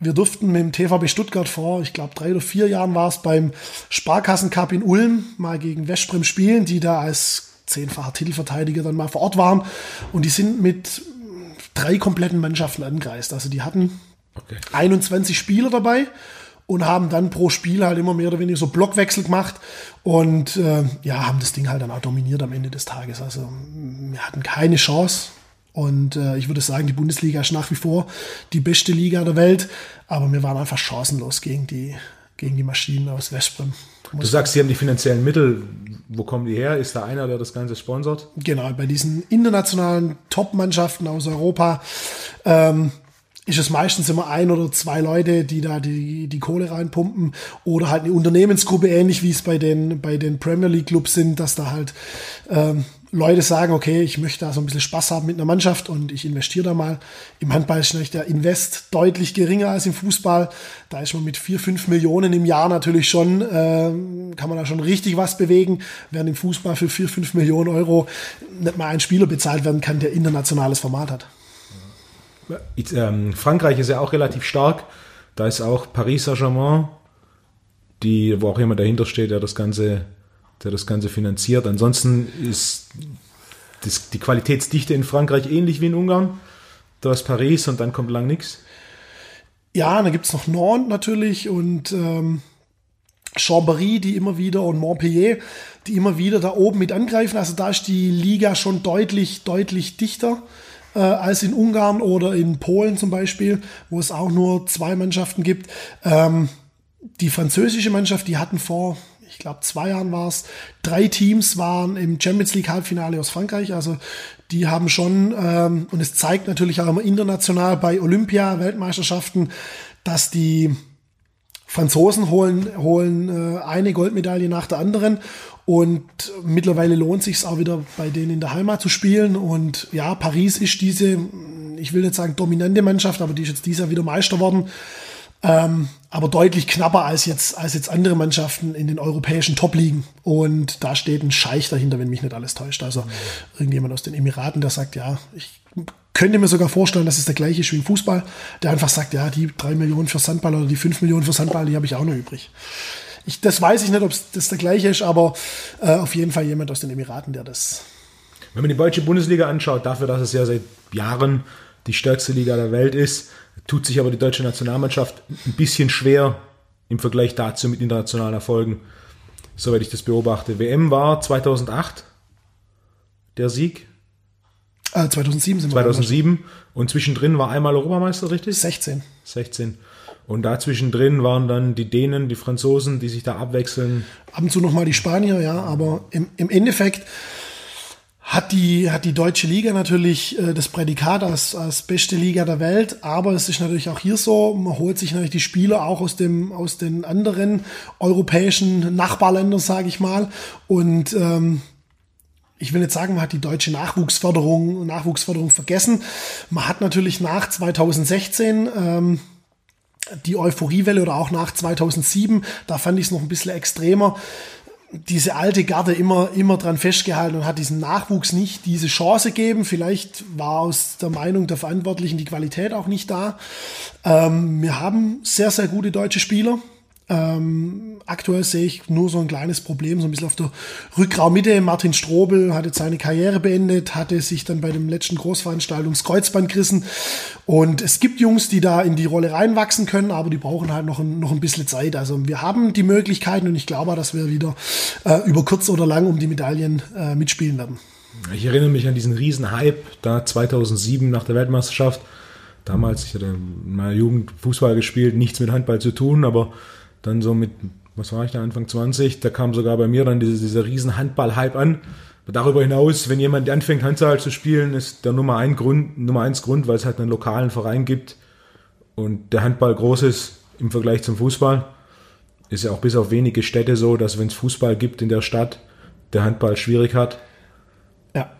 wir durften mit dem TVB Stuttgart vor, ich glaube, drei oder vier Jahren war es beim Sparkassencup in Ulm mal gegen Westbrem spielen, die da als zehnfacher Titelverteidiger dann mal vor Ort waren. Und die sind mit drei kompletten Mannschaften angereist. Also die hatten okay. 21 Spieler dabei und haben dann pro Spiel halt immer mehr oder weniger so Blockwechsel gemacht und äh, ja, haben das Ding halt dann auch dominiert am Ende des Tages. Also wir hatten keine Chance. Und äh, ich würde sagen, die Bundesliga ist nach wie vor die beste Liga der Welt, aber wir waren einfach chancenlos gegen die, gegen die Maschinen aus Westbrem. Du sagst, sie haben die finanziellen Mittel. Wo kommen die her? Ist da einer, der das Ganze sponsert? Genau, bei diesen internationalen Top-Mannschaften aus Europa ähm, ist es meistens immer ein oder zwei Leute, die da die, die Kohle reinpumpen oder halt eine Unternehmensgruppe, ähnlich wie es bei den, bei den Premier League Clubs sind, dass da halt ähm, Leute sagen, okay, ich möchte da so ein bisschen Spaß haben mit einer Mannschaft und ich investiere da mal. Im Handball ist natürlich der Invest deutlich geringer als im Fußball. Da ist man mit vier, fünf Millionen im Jahr natürlich schon, äh, kann man da schon richtig was bewegen, während im Fußball für vier, fünf Millionen Euro nicht mal ein Spieler bezahlt werden kann, der internationales Format hat. Ähm, Frankreich ist ja auch relativ stark. Da ist auch Paris Saint-Germain, die, wo auch jemand dahinter steht, der das Ganze, der das Ganze finanziert. Ansonsten ist das, die Qualitätsdichte in Frankreich ähnlich wie in Ungarn. Da ist Paris und dann kommt lang nichts. Ja, dann gibt es noch Nantes natürlich und ähm, Chambéry, die immer wieder und Montpellier, die immer wieder da oben mit angreifen. Also da ist die Liga schon deutlich, deutlich dichter äh, als in Ungarn oder in Polen zum Beispiel, wo es auch nur zwei Mannschaften gibt. Ähm, die französische Mannschaft, die hatten vor, ich glaube, zwei Jahren war es, drei Teams waren im Champions League Halbfinale aus Frankreich. Also die haben schon, ähm, und es zeigt natürlich auch immer international bei Olympia, Weltmeisterschaften, dass die Franzosen holen, holen äh, eine Goldmedaille nach der anderen und mittlerweile lohnt sich auch wieder bei denen in der Heimat zu spielen. Und ja, Paris ist diese, ich will nicht sagen dominante Mannschaft, aber die ist jetzt dieses Jahr wieder Meister worden. Ähm, aber deutlich knapper als jetzt, als jetzt andere Mannschaften in den europäischen Top-Ligen. Und da steht ein Scheich dahinter, wenn mich nicht alles täuscht. Also mhm. irgendjemand aus den Emiraten, der sagt, ja, ich könnte mir sogar vorstellen, dass es der gleiche ist wie im Fußball, der einfach sagt, ja, die drei Millionen für Sandball oder die fünf Millionen für Sandball, die habe ich auch noch übrig. Ich, das weiß ich nicht, ob das der gleiche ist, aber äh, auf jeden Fall jemand aus den Emiraten, der das. Wenn man die deutsche Bundesliga anschaut, dafür, dass es ja seit Jahren die stärkste Liga der Welt ist, tut sich aber die deutsche Nationalmannschaft ein bisschen schwer im Vergleich dazu mit internationalen Erfolgen, soweit ich das beobachte. WM war 2008 der Sieg. Äh, 2007 sind wir 2007 und zwischendrin war einmal Europameister, richtig? 16. 16. Und dazwischen drin waren dann die Dänen, die Franzosen, die sich da abwechseln. Ab und zu nochmal die Spanier, ja, aber im, im Endeffekt hat die, hat die deutsche Liga natürlich äh, das Prädikat als, als beste Liga der Welt, aber es ist natürlich auch hier so, man holt sich natürlich die Spieler auch aus, dem, aus den anderen europäischen Nachbarländern, sage ich mal. Und ähm, ich will nicht sagen, man hat die deutsche Nachwuchsförderung, Nachwuchsförderung vergessen. Man hat natürlich nach 2016 ähm, die Euphoriewelle oder auch nach 2007, da fand ich es noch ein bisschen extremer, diese alte Garde immer, immer dran festgehalten und hat diesen Nachwuchs nicht diese Chance gegeben. Vielleicht war aus der Meinung der Verantwortlichen die Qualität auch nicht da. Ähm, wir haben sehr, sehr gute deutsche Spieler. Ähm, aktuell sehe ich nur so ein kleines Problem, so ein bisschen auf der Rückraummitte. Martin Strobel hatte seine Karriere beendet, hatte sich dann bei dem letzten Großveranstaltung das Kreuzband gerissen. Und es gibt Jungs, die da in die Rolle reinwachsen können, aber die brauchen halt noch ein, noch ein bisschen Zeit. Also wir haben die Möglichkeiten und ich glaube, dass wir wieder äh, über kurz oder lang um die Medaillen äh, mitspielen werden. Ich erinnere mich an diesen riesen Hype da 2007 nach der Weltmeisterschaft. Damals, ich hatte in meiner Jugend Fußball gespielt, nichts mit Handball zu tun, aber dann so mit, was war ich da, Anfang 20, da kam sogar bei mir dann diese, dieser riesen Handball-Hype an. Darüber hinaus, wenn jemand anfängt, Handball zu spielen, ist der Nummer, ein Grund, Nummer eins Grund, weil es halt einen lokalen Verein gibt und der Handball groß ist im Vergleich zum Fußball. Ist ja auch bis auf wenige Städte so, dass wenn es Fußball gibt in der Stadt, der Handball schwierig hat. Ja.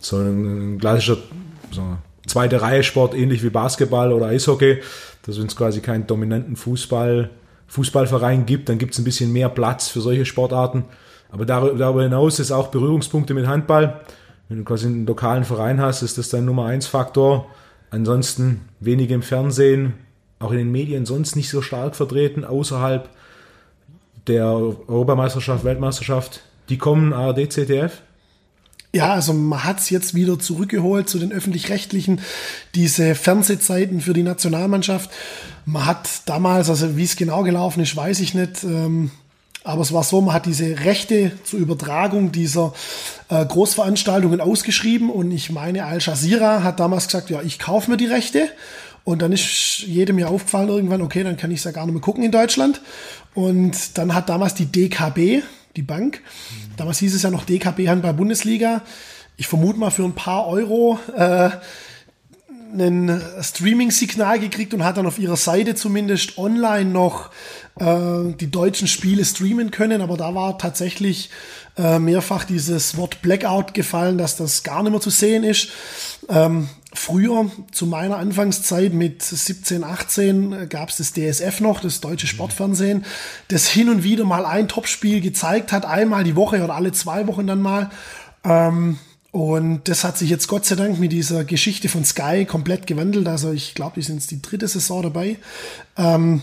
So ein klassischer so, zweite Reihe Sport, ähnlich wie Basketball oder Eishockey, dass wenn es quasi keinen dominanten Fußball Fußballverein gibt, dann gibt es ein bisschen mehr Platz für solche Sportarten. Aber darüber hinaus ist auch Berührungspunkte mit Handball. Wenn du quasi einen lokalen Verein hast, ist das dein Nummer eins Faktor. Ansonsten wenig im Fernsehen, auch in den Medien sonst nicht so stark vertreten, außerhalb der Europameisterschaft, Weltmeisterschaft. Die kommen ARD, ZDF? Ja, also man hat es jetzt wieder zurückgeholt zu den öffentlich-rechtlichen, diese Fernsehzeiten für die Nationalmannschaft. Man hat damals, also wie es genau gelaufen ist, weiß ich nicht. Ähm, aber es war so, man hat diese Rechte zur Übertragung dieser äh, Großveranstaltungen ausgeschrieben und ich meine, Al Jazeera hat damals gesagt, ja, ich kaufe mir die Rechte. Und dann ist jedem ja aufgefallen irgendwann, okay, dann kann ich es ja gar nicht mehr gucken in Deutschland. Und dann hat damals die DKB, die Bank. Damals hieß es ja noch DKB Handball Bundesliga. Ich vermute mal für ein paar Euro äh, ein Streaming-Signal gekriegt und hat dann auf ihrer Seite zumindest online noch äh, die deutschen Spiele streamen können. Aber da war tatsächlich äh, mehrfach dieses Wort Blackout gefallen, dass das gar nicht mehr zu sehen ist. Ähm, früher, zu meiner Anfangszeit mit 17, 18, gab es das DSF noch, das deutsche Sportfernsehen, das hin und wieder mal ein Topspiel gezeigt hat, einmal die Woche oder alle zwei Wochen dann mal. Ähm, und das hat sich jetzt Gott sei Dank mit dieser Geschichte von Sky komplett gewandelt. Also ich glaube, die sind jetzt die dritte Saison dabei. Ähm,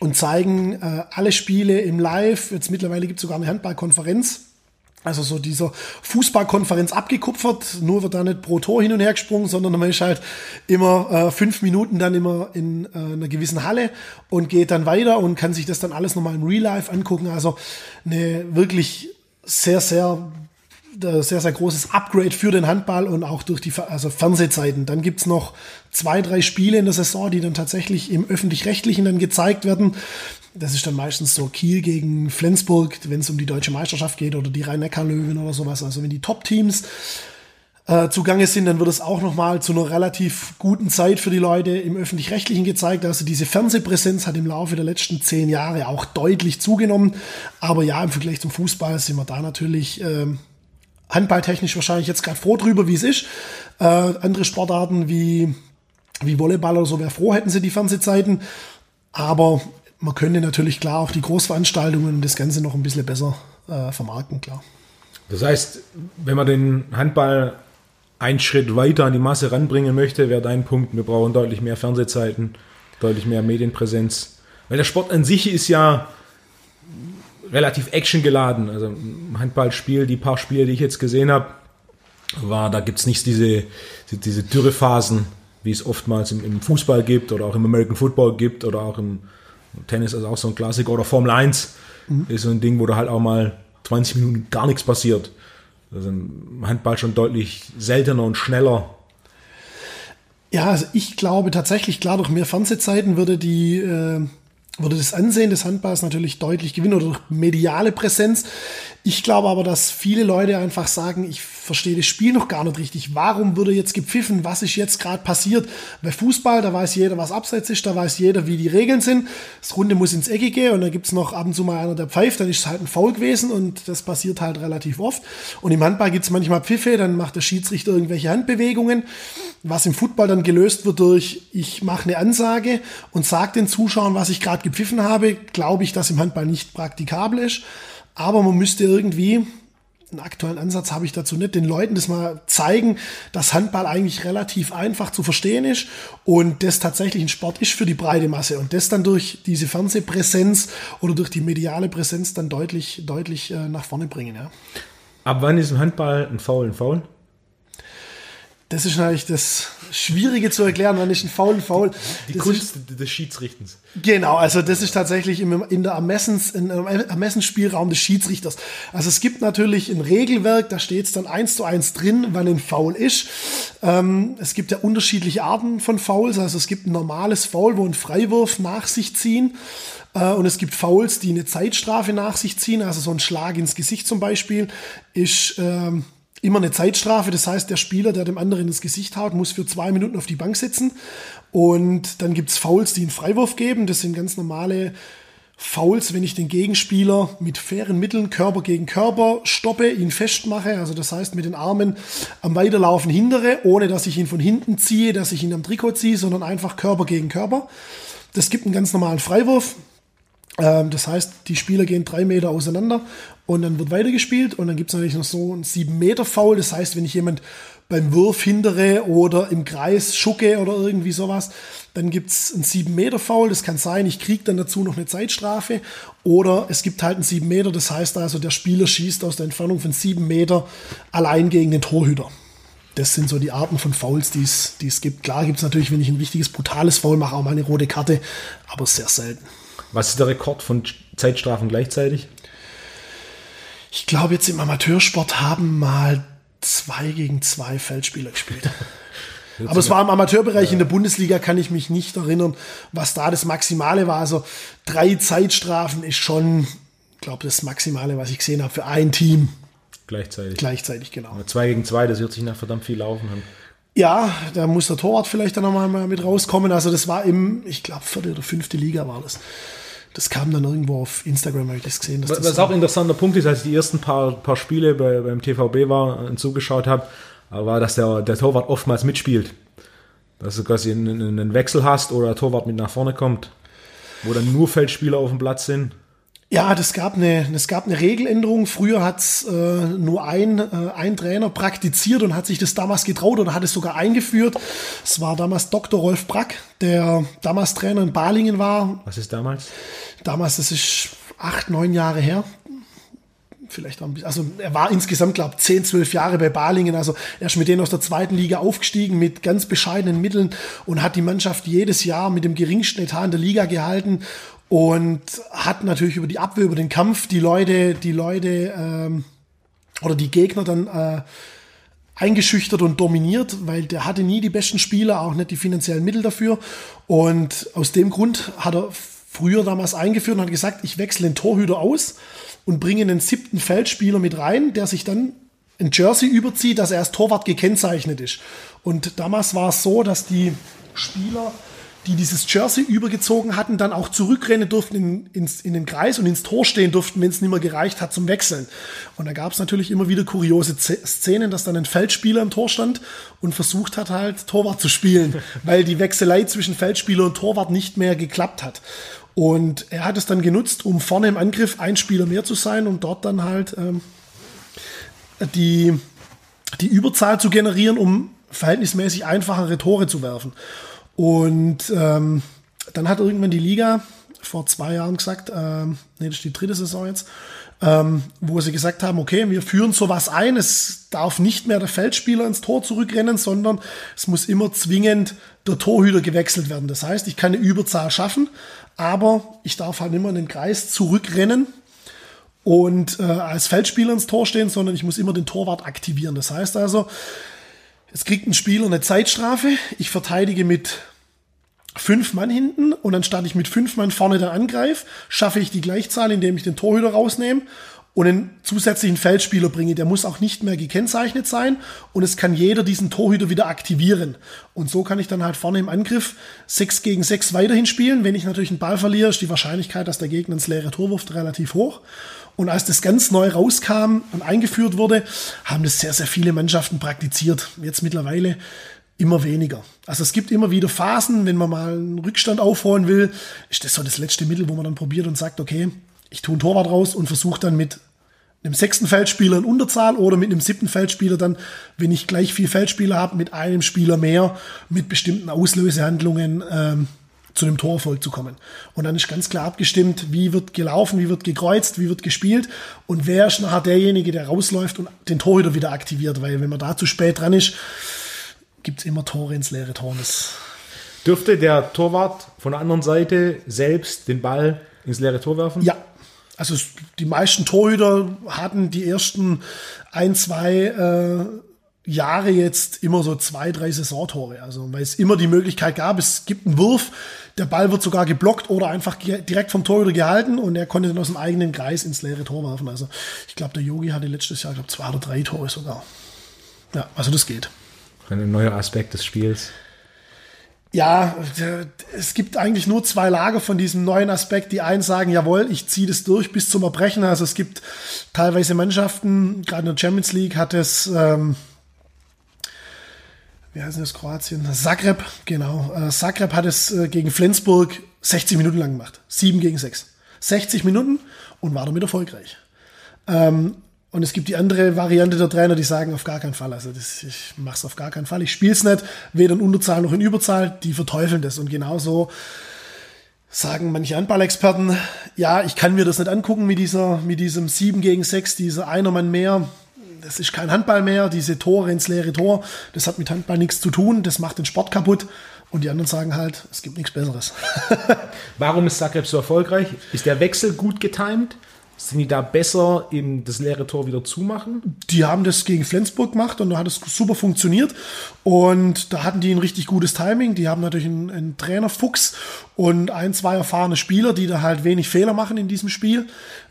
und zeigen äh, alle Spiele im Live. Jetzt mittlerweile gibt es sogar eine Handballkonferenz also so dieser Fußballkonferenz abgekupfert, nur wird da nicht pro Tor hin und her gesprungen, sondern man ist halt immer äh, fünf Minuten dann immer in äh, einer gewissen Halle und geht dann weiter und kann sich das dann alles nochmal im Real Life angucken. Also eine wirklich sehr, sehr sehr, sehr großes Upgrade für den Handball und auch durch die also Fernsehzeiten. Dann gibt's noch zwei, drei Spiele in der Saison, die dann tatsächlich im öffentlich-rechtlichen dann gezeigt werden. Das ist dann meistens so Kiel gegen Flensburg, wenn es um die deutsche Meisterschaft geht oder die Rhein-Neckar-Löwen oder sowas. Also wenn die Top-Teams äh, zugange sind, dann wird es auch nochmal zu einer relativ guten Zeit für die Leute im Öffentlich-Rechtlichen gezeigt. Also diese Fernsehpräsenz hat im Laufe der letzten zehn Jahre auch deutlich zugenommen. Aber ja, im Vergleich zum Fußball sind wir da natürlich äh, handballtechnisch wahrscheinlich jetzt gerade froh drüber, wie es ist. Äh, andere Sportarten wie, wie Volleyball oder so wäre froh, hätten sie die Fernsehzeiten. Aber man könnte natürlich klar auch die Großveranstaltungen und das Ganze noch ein bisschen besser äh, vermarkten, klar. Das heißt, wenn man den Handball einen Schritt weiter an die Masse ranbringen möchte, wäre dein Punkt, wir brauchen deutlich mehr Fernsehzeiten, deutlich mehr Medienpräsenz. Weil der Sport an sich ist ja relativ actiongeladen. Also ein Handballspiel, die paar Spiele, die ich jetzt gesehen habe, war, da gibt es nicht diese, diese Dürrephasen, wie es oftmals im, im, Fußball gibt oder auch im American Football gibt oder auch im Tennis, also auch so ein Klassiker oder Formel 1 mhm. ist so ein Ding, wo da halt auch mal 20 Minuten gar nichts passiert. Also im Handball schon deutlich seltener und schneller. Ja, also ich glaube tatsächlich, klar, durch mehr Fernsehzeiten würde die äh, würde das Ansehen des Handballs natürlich deutlich gewinnen oder durch mediale Präsenz. Ich glaube aber, dass viele Leute einfach sagen, ich verstehe das Spiel noch gar nicht richtig. Warum würde jetzt gepfiffen? Was ist jetzt gerade passiert? Bei Fußball, da weiß jeder, was abseits ist, da weiß jeder, wie die Regeln sind. Das Runde muss ins Eckige und dann gibt's noch ab und zu mal einer, der pfeift, dann ist es halt ein Foul gewesen und das passiert halt relativ oft. Und im Handball gibt's manchmal Pfiffe, dann macht der Schiedsrichter irgendwelche Handbewegungen, was im Football dann gelöst wird durch, ich mache eine Ansage und sage den Zuschauern, was ich gerade gepfiffen habe, glaube ich, dass im Handball nicht praktikabel ist. Aber man müsste irgendwie, einen aktuellen Ansatz habe ich dazu nicht, den Leuten das mal zeigen, dass Handball eigentlich relativ einfach zu verstehen ist und das tatsächlich ein Sport ist für die breite Masse und das dann durch diese Fernsehpräsenz oder durch die mediale Präsenz dann deutlich, deutlich äh, nach vorne bringen. Ja. Ab wann ist im Handball ein Foul ein Foul? Das ist natürlich das Schwierige zu erklären, wann ist ein Foul ein Foul. Die das Kunst ist, des Schiedsrichtens. Genau, also das ist tatsächlich im, in der Ermessens, in im Ermessensspielraum des Schiedsrichters. Also es gibt natürlich ein Regelwerk, da steht es dann eins zu eins drin, wann ein Foul ist. Ähm, es gibt ja unterschiedliche Arten von Fouls. Also es gibt ein normales Foul, wo ein Freiwurf nach sich ziehen. Äh, und es gibt Fouls, die eine Zeitstrafe nach sich ziehen. Also so ein Schlag ins Gesicht zum Beispiel ist... Ähm, immer eine Zeitstrafe. Das heißt, der Spieler, der dem anderen ins Gesicht haut, muss für zwei Minuten auf die Bank sitzen. Und dann gibt's Fouls, die einen Freiwurf geben. Das sind ganz normale Fouls, wenn ich den Gegenspieler mit fairen Mitteln Körper gegen Körper stoppe, ihn festmache, also das heißt mit den Armen am Weiterlaufen hindere, ohne dass ich ihn von hinten ziehe, dass ich ihn am Trikot ziehe, sondern einfach Körper gegen Körper. Das gibt einen ganz normalen Freiwurf. Ähm, das heißt, die Spieler gehen drei Meter auseinander und dann wird weitergespielt und dann gibt es natürlich noch so ein 7 Meter Foul. Das heißt, wenn ich jemand beim Wurf hindere oder im Kreis schucke oder irgendwie sowas, dann gibt es ein 7 Meter Foul. Das kann sein, ich kriege dann dazu noch eine Zeitstrafe oder es gibt halt ein 7 Meter. Das heißt also, der Spieler schießt aus der Entfernung von 7 Meter allein gegen den Torhüter. Das sind so die Arten von Fouls, die es gibt. Klar gibt es natürlich, wenn ich ein wichtiges, brutales Foul mache, auch mal eine rote Karte, aber sehr selten. Was ist der Rekord von Zeitstrafen gleichzeitig? Ich glaube, jetzt im Amateursport haben mal zwei gegen zwei Feldspieler gespielt. Aber es war im Amateurbereich ja. in der Bundesliga, kann ich mich nicht erinnern, was da das Maximale war. Also drei Zeitstrafen ist schon, ich glaube, das Maximale, was ich gesehen habe für ein Team. Gleichzeitig. Gleichzeitig, genau. Aber zwei gegen zwei, das hört sich nach verdammt viel laufen an. Ja, da muss der Torwart vielleicht dann nochmal mit rauskommen. Also das war im, ich glaube, vierte oder fünfte Liga war das. Das kam dann irgendwo auf Instagram, habe ich das gesehen. was das auch ein interessanter Punkt ist, als ich die ersten paar, paar Spiele bei, beim TVB war und zugeschaut habe, war, dass der, der Torwart oftmals mitspielt. Dass du quasi einen, einen Wechsel hast oder der Torwart mit nach vorne kommt, wo dann nur Feldspieler auf dem Platz sind. Ja, das gab eine, es gab eine Regeländerung. Früher hat es äh, nur ein, äh, ein Trainer praktiziert und hat sich das damals getraut oder hat es sogar eingeführt. Es war damals Dr. Rolf Brack, der damals Trainer in Balingen war. Was ist damals? Damals, das ist acht, neun Jahre her. Vielleicht auch ein bisschen, also er war insgesamt, glaube ich, zehn, zwölf Jahre bei Balingen. Also er ist mit denen aus der zweiten Liga aufgestiegen mit ganz bescheidenen Mitteln und hat die Mannschaft jedes Jahr mit dem geringsten Etat in der Liga gehalten und hat natürlich über die Abwehr, über den Kampf die Leute, die Leute ähm, oder die Gegner dann äh, eingeschüchtert und dominiert, weil der hatte nie die besten Spieler, auch nicht die finanziellen Mittel dafür. Und aus dem Grund hat er früher damals eingeführt und hat gesagt, ich wechsle den Torhüter aus und bringe einen siebten Feldspieler mit rein, der sich dann ein Jersey überzieht, dass er als Torwart gekennzeichnet ist. Und damals war es so, dass die Spieler die dieses Jersey übergezogen hatten, dann auch zurückrennen durften in, ins, in den Kreis und ins Tor stehen durften, wenn es nicht mehr gereicht hat zum Wechseln. Und da gab es natürlich immer wieder kuriose Szenen, dass dann ein Feldspieler im Tor stand und versucht hat halt Torwart zu spielen, weil die Wechselei zwischen Feldspieler und Torwart nicht mehr geklappt hat. Und er hat es dann genutzt, um vorne im Angriff ein Spieler mehr zu sein und dort dann halt ähm, die, die Überzahl zu generieren, um verhältnismäßig einfachere Tore zu werfen. Und ähm, dann hat irgendwann die Liga vor zwei Jahren gesagt, ähm, nee, das ist die dritte Saison jetzt, ähm, wo sie gesagt haben, okay, wir führen sowas ein, es darf nicht mehr der Feldspieler ins Tor zurückrennen, sondern es muss immer zwingend der Torhüter gewechselt werden. Das heißt, ich kann eine Überzahl schaffen, aber ich darf halt immer in den Kreis zurückrennen und äh, als Feldspieler ins Tor stehen, sondern ich muss immer den Torwart aktivieren. Das heißt also, es kriegt ein Spieler eine Zeitstrafe. Ich verteidige mit fünf Mann hinten und anstatt ich mit fünf Mann vorne dann angreife, schaffe ich die Gleichzahl, indem ich den Torhüter rausnehme und einen zusätzlichen Feldspieler bringe. Der muss auch nicht mehr gekennzeichnet sein und es kann jeder diesen Torhüter wieder aktivieren. Und so kann ich dann halt vorne im Angriff 6 gegen 6 weiterhin spielen. Wenn ich natürlich einen Ball verliere, ist die Wahrscheinlichkeit, dass der Gegner ins leere Tor wirft, relativ hoch. Und als das ganz neu rauskam und eingeführt wurde, haben das sehr, sehr viele Mannschaften praktiziert. Jetzt mittlerweile immer weniger. Also es gibt immer wieder Phasen, wenn man mal einen Rückstand aufholen will, ist das so das letzte Mittel, wo man dann probiert und sagt, okay, ich tue einen Torwart raus und versuche dann mit einem sechsten Feldspieler in Unterzahl oder mit einem siebten Feldspieler dann, wenn ich gleich vier Feldspieler habe, mit einem Spieler mehr, mit bestimmten Auslösehandlungen ähm, zu dem Torerfolg zu kommen. Und dann ist ganz klar abgestimmt, wie wird gelaufen, wie wird gekreuzt, wie wird gespielt und wer ist nachher derjenige, der rausläuft und den Torhüter wieder aktiviert, weil wenn man da zu spät dran ist, gibt es immer Tore ins leere Tor. Dürfte der Torwart von der anderen Seite selbst den Ball ins leere Tor werfen? Ja. Also die meisten Torhüter hatten die ersten ein, zwei äh, Jahre jetzt immer so zwei, drei Saisontore. Also weil es immer die Möglichkeit gab, es gibt einen Wurf, der Ball wird sogar geblockt oder einfach direkt vom Torhüter gehalten und er konnte dann aus dem eigenen Kreis ins leere Tor werfen. Also ich glaube, der Yogi hatte letztes Jahr, ich glaube, zwei oder drei Tore sogar. Ja, also das geht. Ein neuer Aspekt des Spiels. Ja, es gibt eigentlich nur zwei Lager von diesem neuen Aspekt. Die einen sagen, jawohl, ich ziehe das durch bis zum Erbrechen. Also es gibt teilweise Mannschaften, gerade in der Champions League hat es ähm, wie heißt das Kroatien? Zagreb, genau. Äh, Zagreb hat es äh, gegen Flensburg 60 Minuten lang gemacht. 7 gegen 6. 60 Minuten und war damit erfolgreich. Ähm, und es gibt die andere Variante der Trainer, die sagen auf gar keinen Fall. Also das, ich mache es auf gar keinen Fall. Ich spiele es nicht, weder in Unterzahl noch in Überzahl. Die verteufeln das. Und genauso sagen manche Handballexperten, ja, ich kann mir das nicht angucken mit, dieser, mit diesem 7 gegen 6, dieser einer Mann mehr. Das ist kein Handball mehr, diese Tore ins leere Tor. Das hat mit Handball nichts zu tun. Das macht den Sport kaputt. Und die anderen sagen halt, es gibt nichts Besseres. Warum ist Zagreb so erfolgreich? Ist der Wechsel gut getimt? Sind die da besser, eben das leere Tor wieder zumachen? Die haben das gegen Flensburg gemacht und da hat es super funktioniert. Und da hatten die ein richtig gutes Timing. Die haben natürlich einen, einen Trainer Fuchs und ein, zwei erfahrene Spieler, die da halt wenig Fehler machen in diesem Spiel.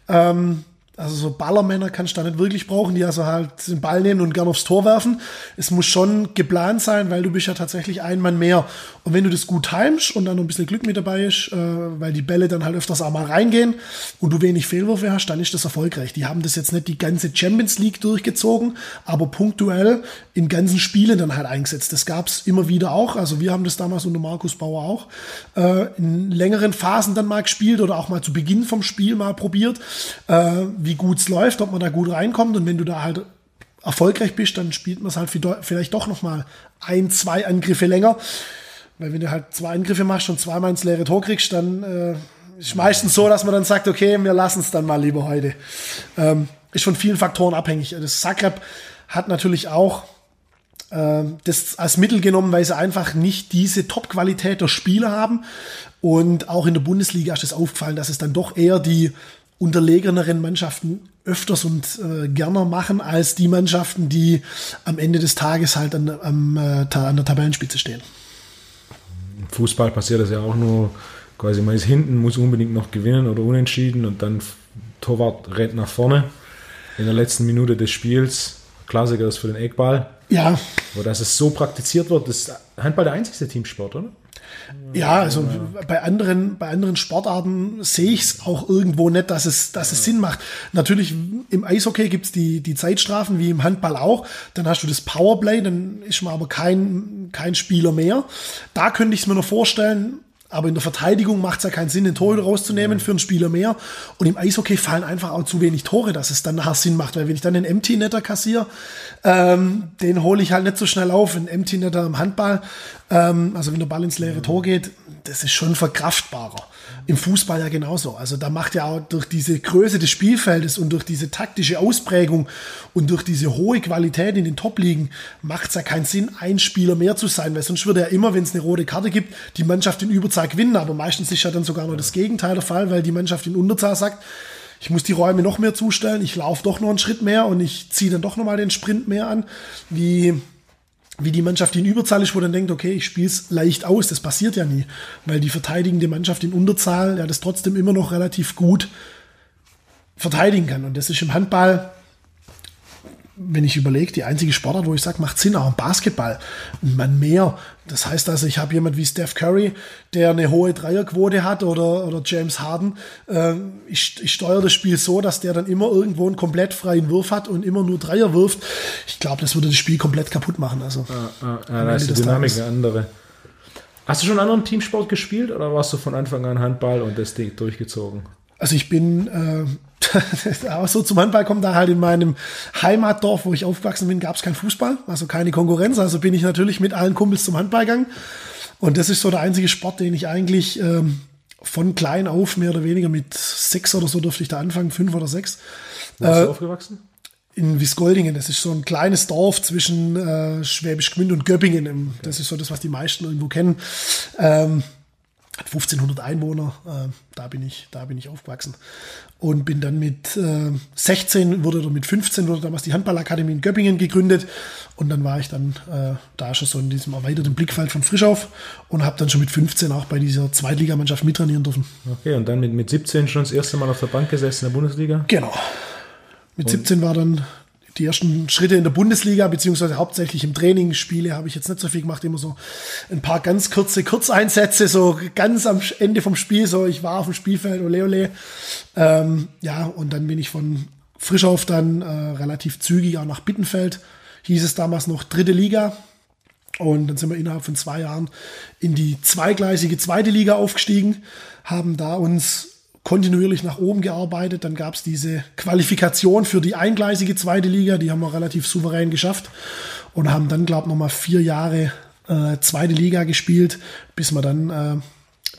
Ähm, also so Ballermänner kannst du da nicht wirklich brauchen, die also halt den Ball nehmen und gern aufs Tor werfen. Es muss schon geplant sein, weil du bist ja tatsächlich ein Mann mehr. Und wenn du das gut timest und dann noch ein bisschen Glück mit dabei ist, äh, weil die Bälle dann halt öfters auch mal reingehen und du wenig Fehlwürfe hast, dann ist das erfolgreich. Die haben das jetzt nicht die ganze Champions League durchgezogen, aber punktuell in ganzen Spielen dann halt eingesetzt. Das gab's immer wieder auch. Also wir haben das damals unter Markus Bauer auch äh, in längeren Phasen dann mal gespielt oder auch mal zu Beginn vom Spiel mal probiert. Äh, wie gut es läuft, ob man da gut reinkommt. Und wenn du da halt erfolgreich bist, dann spielt man es halt vielleicht doch noch mal ein, zwei Angriffe länger. Weil wenn du halt zwei Angriffe machst und zweimal ins leere Tor kriegst, dann äh, ist meistens so, dass man dann sagt, okay, wir lassen es dann mal lieber heute. Ähm, ist von vielen Faktoren abhängig. Das Zagreb hat natürlich auch äh, das als Mittel genommen, weil sie einfach nicht diese Top-Qualität der Spieler haben. Und auch in der Bundesliga ist es aufgefallen, dass es dann doch eher die unterlegeneren Mannschaften öfters und äh, gerne machen als die Mannschaften, die am Ende des Tages halt an, am, äh, an der Tabellenspitze stehen. Im Fußball passiert das ja auch nur, quasi man ist hinten, muss unbedingt noch gewinnen oder unentschieden und dann Torwart rennt nach vorne in der letzten Minute des Spiels. Klassiker ist für den Eckball. Ja. Wo das es so praktiziert wird, ist Handball der einzigste Teamsport, oder? Ja, also bei anderen, bei anderen Sportarten sehe ich es auch irgendwo nicht, dass es, dass es Sinn macht. Natürlich im Eishockey gibt es die, die Zeitstrafen, wie im Handball auch. Dann hast du das Powerplay, dann ist man aber kein, kein Spieler mehr. Da könnte ich es mir noch vorstellen, aber in der Verteidigung macht es ja keinen Sinn, den Torhüter rauszunehmen für einen Spieler mehr. Und im Eishockey fallen einfach auch zu wenig Tore, dass es dann nachher Sinn macht. Weil wenn ich dann den Empty-Netter kassiere, ähm, den hole ich halt nicht so schnell auf. Ein Empty-Netter im Handball, ähm, also wenn der Ball ins leere Tor geht, das ist schon verkraftbarer. Im Fußball ja genauso. Also da macht ja auch durch diese Größe des Spielfeldes und durch diese taktische Ausprägung und durch diese hohe Qualität in den Top-Ligen macht es ja keinen Sinn, ein Spieler mehr zu sein, weil sonst würde ja immer, wenn es eine rote Karte gibt, die Mannschaft in Überzahl gewinnen. Aber meistens ist ja dann sogar noch das Gegenteil der Fall, weil die Mannschaft in Unterzahl sagt, ich muss die Räume noch mehr zustellen, ich laufe doch noch einen Schritt mehr und ich ziehe dann doch nochmal den Sprint mehr an, wie wie die Mannschaft, in Überzahl ist, wo dann denkt, okay, ich spiele es leicht aus. Das passiert ja nie, weil die verteidigende Mannschaft in Unterzahl ja das trotzdem immer noch relativ gut verteidigen kann. Und das ist im Handball wenn ich überlege, die einzige Sportart, wo ich sage, macht Sinn, auch im Basketball, man mehr. Das heißt also, ich habe jemand wie Steph Curry, der eine hohe Dreierquote hat oder, oder James Harden. Äh, ich, ich steuere das Spiel so, dass der dann immer irgendwo einen komplett freien Wurf hat und immer nur Dreier wirft. Ich glaube, das würde das Spiel komplett kaputt machen. Also, ah, ah, ah, da ist die Dynamik eine andere. Hast du schon einen anderen Teamsport gespielt oder warst du von Anfang an Handball und das Ding durchgezogen? Also ich bin äh, aber so zum Handball kommt da halt in meinem Heimatdorf, wo ich aufgewachsen bin, gab es keinen Fußball, also keine Konkurrenz. Also bin ich natürlich mit allen Kumpels zum Handball gegangen. Und das ist so der einzige Sport, den ich eigentlich ähm, von klein auf mehr oder weniger mit sechs oder so durfte ich da anfangen, fünf oder sechs. Wo bist äh, du aufgewachsen? In Wiesgoldingen. Das ist so ein kleines Dorf zwischen äh, Schwäbisch Gmünd und Göppingen. Das ist so das, was die meisten irgendwo kennen. Ähm, hat 1500 Einwohner. Äh, da bin ich, da bin ich aufgewachsen und bin dann mit äh, 16 wurde oder mit 15 wurde damals die Handballakademie in Göppingen gegründet und dann war ich dann äh, da schon so in diesem erweiterten Blickfeld von Frischauf und habe dann schon mit 15 auch bei dieser Zweitligamannschaft mittrainieren dürfen. Okay, und dann mit, mit 17 schon das erste Mal auf der Bank gesessen in der Bundesliga? Genau. Mit und 17 war dann die ersten Schritte in der Bundesliga, beziehungsweise hauptsächlich im Training, Spiele habe ich jetzt nicht so viel gemacht, immer so ein paar ganz kurze Kurzeinsätze, so ganz am Ende vom Spiel, so ich war auf dem Spielfeld, ole ole. Ähm, ja, und dann bin ich von Frischauf dann äh, relativ zügig auch nach Bittenfeld, hieß es damals noch dritte Liga. Und dann sind wir innerhalb von zwei Jahren in die zweigleisige zweite Liga aufgestiegen, haben da uns kontinuierlich nach oben gearbeitet. Dann gab es diese Qualifikation für die eingleisige zweite Liga, die haben wir relativ souverän geschafft und haben dann, glaube ich, nochmal vier Jahre äh, zweite Liga gespielt, bis wir dann äh,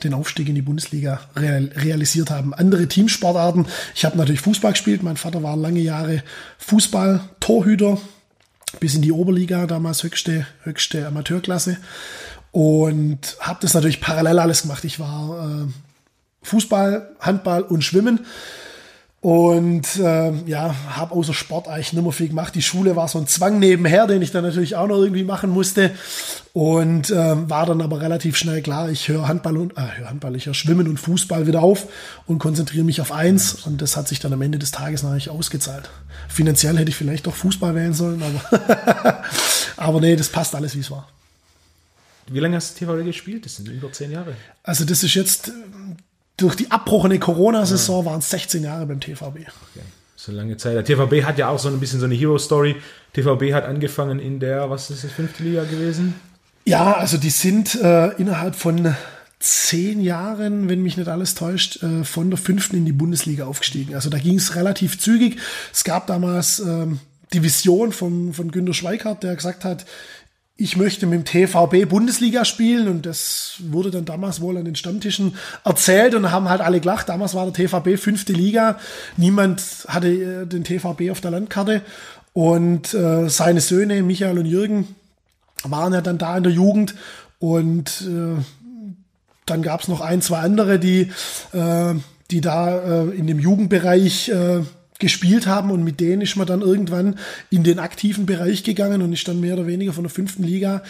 den Aufstieg in die Bundesliga real, realisiert haben. Andere Teamsportarten. Ich habe natürlich Fußball gespielt. Mein Vater war lange Jahre Fußball-Torhüter bis in die Oberliga, damals höchste, höchste Amateurklasse. Und habe das natürlich parallel alles gemacht. Ich war äh, Fußball, Handball und Schwimmen. Und äh, ja, habe außer Sport eigentlich nicht mehr viel gemacht. Die Schule war so ein Zwang nebenher, den ich dann natürlich auch noch irgendwie machen musste. Und äh, war dann aber relativ schnell klar, ich höre Handball und äh, höre Handball, ich höre Schwimmen und Fußball wieder auf und konzentriere mich auf eins. Und das hat sich dann am Ende des Tages natürlich ausgezahlt. Finanziell hätte ich vielleicht doch Fußball wählen sollen, aber, aber nee, das passt alles, wie es war. Wie lange hast du TVD gespielt? Das sind über zehn Jahre. Also das ist jetzt durch die abbrochene Corona-Saison waren es 16 Jahre beim TVB. Okay. So lange Zeit. Der TVB hat ja auch so ein bisschen so eine Hero-Story. TVB hat angefangen in der, was ist das, fünfte Liga gewesen? Ja, also die sind äh, innerhalb von zehn Jahren, wenn mich nicht alles täuscht, äh, von der fünften in die Bundesliga aufgestiegen. Also da ging es relativ zügig. Es gab damals ähm, die Vision von, von Günter Schweikart, der gesagt hat, ich möchte mit dem TVB Bundesliga spielen und das wurde dann damals wohl an den Stammtischen erzählt und haben halt alle gelacht. Damals war der TVB fünfte Liga. Niemand hatte äh, den TVB auf der Landkarte und äh, seine Söhne Michael und Jürgen waren ja dann da in der Jugend und äh, dann gab es noch ein, zwei andere, die, äh, die da äh, in dem Jugendbereich äh, gespielt haben und mit denen ist man dann irgendwann in den aktiven Bereich gegangen und ist dann mehr oder weniger von der fünften Liga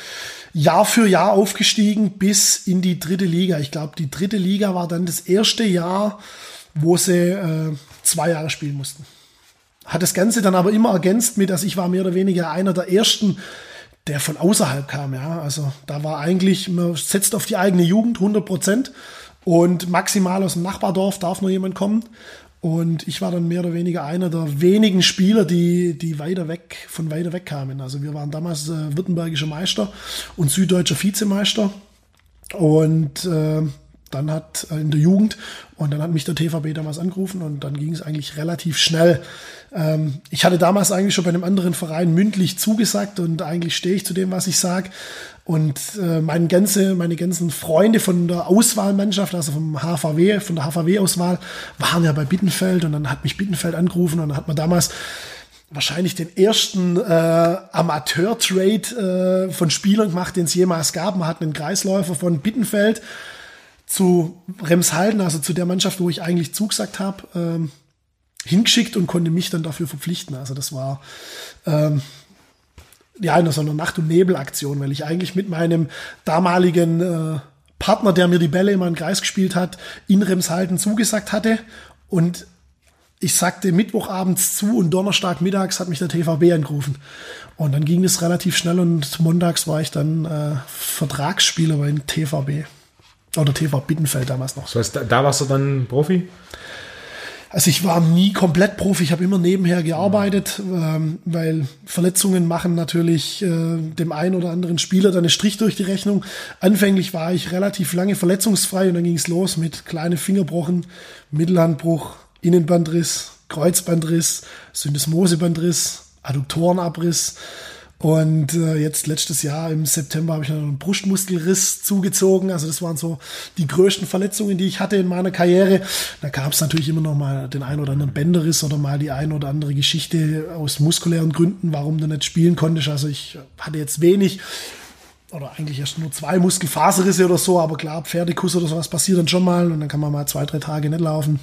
Jahr für Jahr aufgestiegen bis in die dritte Liga. Ich glaube, die dritte Liga war dann das erste Jahr, wo sie äh, zwei Jahre spielen mussten. Hat das Ganze dann aber immer ergänzt mit, dass ich war mehr oder weniger einer der ersten, der von außerhalb kam. Ja, also da war eigentlich, man setzt auf die eigene Jugend 100 Prozent und maximal aus dem Nachbardorf darf nur jemand kommen. Und ich war dann mehr oder weniger einer der wenigen Spieler, die, die weiter weg, von weiter weg kamen. Also wir waren damals äh, württembergischer Meister und süddeutscher Vizemeister. Und äh, dann hat äh, in der Jugend und dann hat mich der TVB damals angerufen und dann ging es eigentlich relativ schnell. Ähm, ich hatte damals eigentlich schon bei einem anderen Verein mündlich zugesagt und eigentlich stehe ich zu dem, was ich sage. Und äh, meine, ganze, meine ganzen Freunde von der Auswahlmannschaft, also vom HVW, von der HVW-Auswahl, waren ja bei Bittenfeld und dann hat mich Bittenfeld angerufen und dann hat man damals wahrscheinlich den ersten äh, Amateur-Trade äh, von Spielern gemacht, den es jemals gab. Man hat einen Kreisläufer von Bittenfeld zu Remshalden, also zu der Mannschaft, wo ich eigentlich zugesagt habe, ähm, hingeschickt und konnte mich dann dafür verpflichten. Also das war ähm, ja in so einer Nacht- und Nebel-Aktion, weil ich eigentlich mit meinem damaligen äh, Partner, der mir die Bälle immer im Kreis gespielt hat, in Remshalden zugesagt hatte. Und ich sagte Mittwochabends zu und Donnerstag mittags hat mich der TVB angerufen. Und dann ging es relativ schnell und montags war ich dann äh, Vertragsspieler beim TVB. Oder TV Bittenfeld damals noch. Das heißt, da, da warst du dann Profi? Also ich war nie komplett Profi, ich habe immer nebenher gearbeitet, ähm, weil Verletzungen machen natürlich äh, dem einen oder anderen Spieler dann einen Strich durch die Rechnung. Anfänglich war ich relativ lange verletzungsfrei und dann ging es los mit kleinen Fingerbrochen, Mittelhandbruch, Innenbandriss, Kreuzbandriss, Syndesmosebandriss, Adduktorenabriss. Und äh, jetzt letztes Jahr im September habe ich einen Brustmuskelriss zugezogen. Also das waren so die größten Verletzungen, die ich hatte in meiner Karriere. Da gab es natürlich immer noch mal den ein oder anderen Bänderriss oder mal die ein oder andere Geschichte aus muskulären Gründen, warum du nicht spielen konntest. Also ich hatte jetzt wenig oder eigentlich erst nur zwei Muskelfaserrisse oder so, aber klar, Pferdekuss oder sowas passiert dann schon mal und dann kann man mal zwei, drei Tage nicht laufen.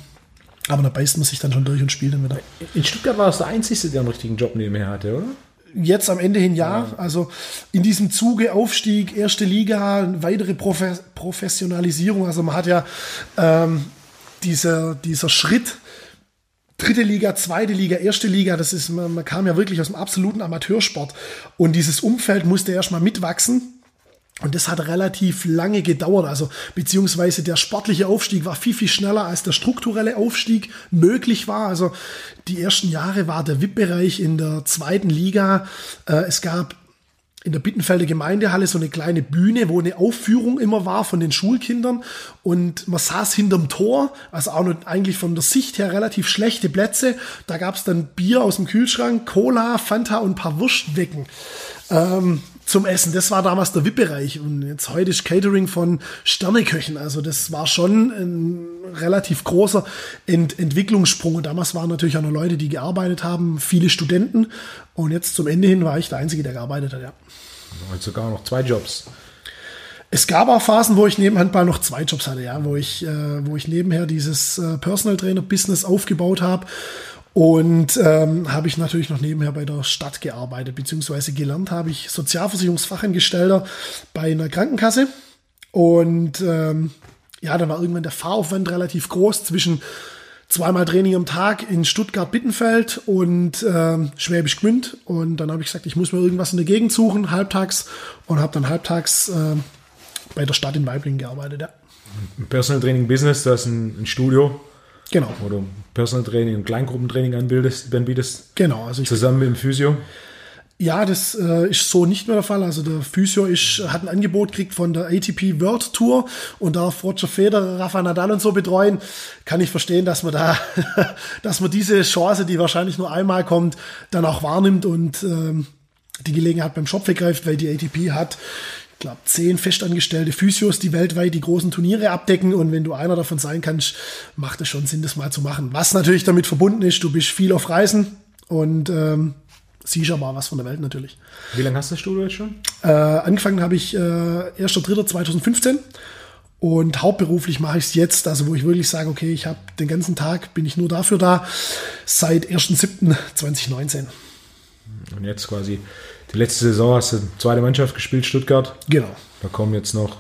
Aber da beißt man sich dann schon durch und spielt dann wieder. In Stuttgart war es der Einzige, der einen richtigen Job nebenher hatte, oder? Jetzt am Ende hin ja. ja. Also in diesem Zuge Aufstieg, erste Liga, weitere Profe Professionalisierung. Also man hat ja ähm, dieser, dieser Schritt, dritte Liga, zweite Liga, erste Liga, das ist, man, man kam ja wirklich aus dem absoluten Amateursport. Und dieses Umfeld musste erstmal mitwachsen. Und das hat relativ lange gedauert. Also, beziehungsweise der sportliche Aufstieg war viel, viel schneller, als der strukturelle Aufstieg möglich war. Also, die ersten Jahre war der VIP-Bereich in der zweiten Liga. Äh, es gab in der Bittenfelder Gemeindehalle so eine kleine Bühne, wo eine Aufführung immer war von den Schulkindern und man saß hinterm Tor, also auch noch eigentlich von der Sicht her relativ schlechte Plätze. Da gab es dann Bier aus dem Kühlschrank, Cola, Fanta und ein paar Wurstwecken. Ähm, zum Essen. Das war damals der VIP-Bereich und jetzt heute ist Catering von Sterneköchen. Also das war schon ein relativ großer Ent Entwicklungssprung. Und damals waren natürlich auch noch Leute, die gearbeitet haben, viele Studenten. Und jetzt zum Ende hin war ich der Einzige, der gearbeitet hat, ja. Und sogar noch zwei Jobs. Es gab auch Phasen, wo ich neben Handball noch zwei Jobs hatte, ja, wo ich, äh, wo ich nebenher dieses äh, Personal Trainer Business aufgebaut habe und ähm, habe ich natürlich noch nebenher bei der Stadt gearbeitet, beziehungsweise gelernt habe ich Sozialversicherungsfachangestellter bei einer Krankenkasse. Und ähm, ja, dann war irgendwann der Fahraufwand relativ groß zwischen zweimal Training am Tag in Stuttgart-Bittenfeld und ähm, Schwäbisch Gmünd. Und dann habe ich gesagt, ich muss mir irgendwas in der Gegend suchen, halbtags. Und habe dann halbtags äh, bei der Stadt in Weiblingen gearbeitet, ja. Personal Training Business, das ist ein, ein Studio. Genau. Oder Personal Training und Kleingruppentraining anbietest, anbietest. Genau. Also ich zusammen mit dem Physio. Ja, das äh, ist so nicht mehr der Fall. Also der Physio ist, hat ein Angebot gekriegt von der ATP World Tour und darf Roger Federer, Rafa Nadal und so betreuen. Kann ich verstehen, dass man da, dass man diese Chance, die wahrscheinlich nur einmal kommt, dann auch wahrnimmt und ähm, die Gelegenheit beim Shop vergreift, weil die ATP hat glaube, zehn festangestellte Physios, die weltweit die großen Turniere abdecken. Und wenn du einer davon sein kannst, macht es schon Sinn, das mal zu machen. Was natürlich damit verbunden ist, du bist viel auf Reisen und ähm, siehst aber was von der Welt natürlich. Wie lange hast du das Studio jetzt schon? Äh, angefangen habe ich äh, 1.3.2015 und hauptberuflich mache ich es jetzt, also wo ich wirklich sage, okay, ich habe den ganzen Tag, bin ich nur dafür da, seit 1.7.2019. Und jetzt quasi die letzte Saison hast du zweite Mannschaft gespielt, Stuttgart. Genau. Da kommen jetzt noch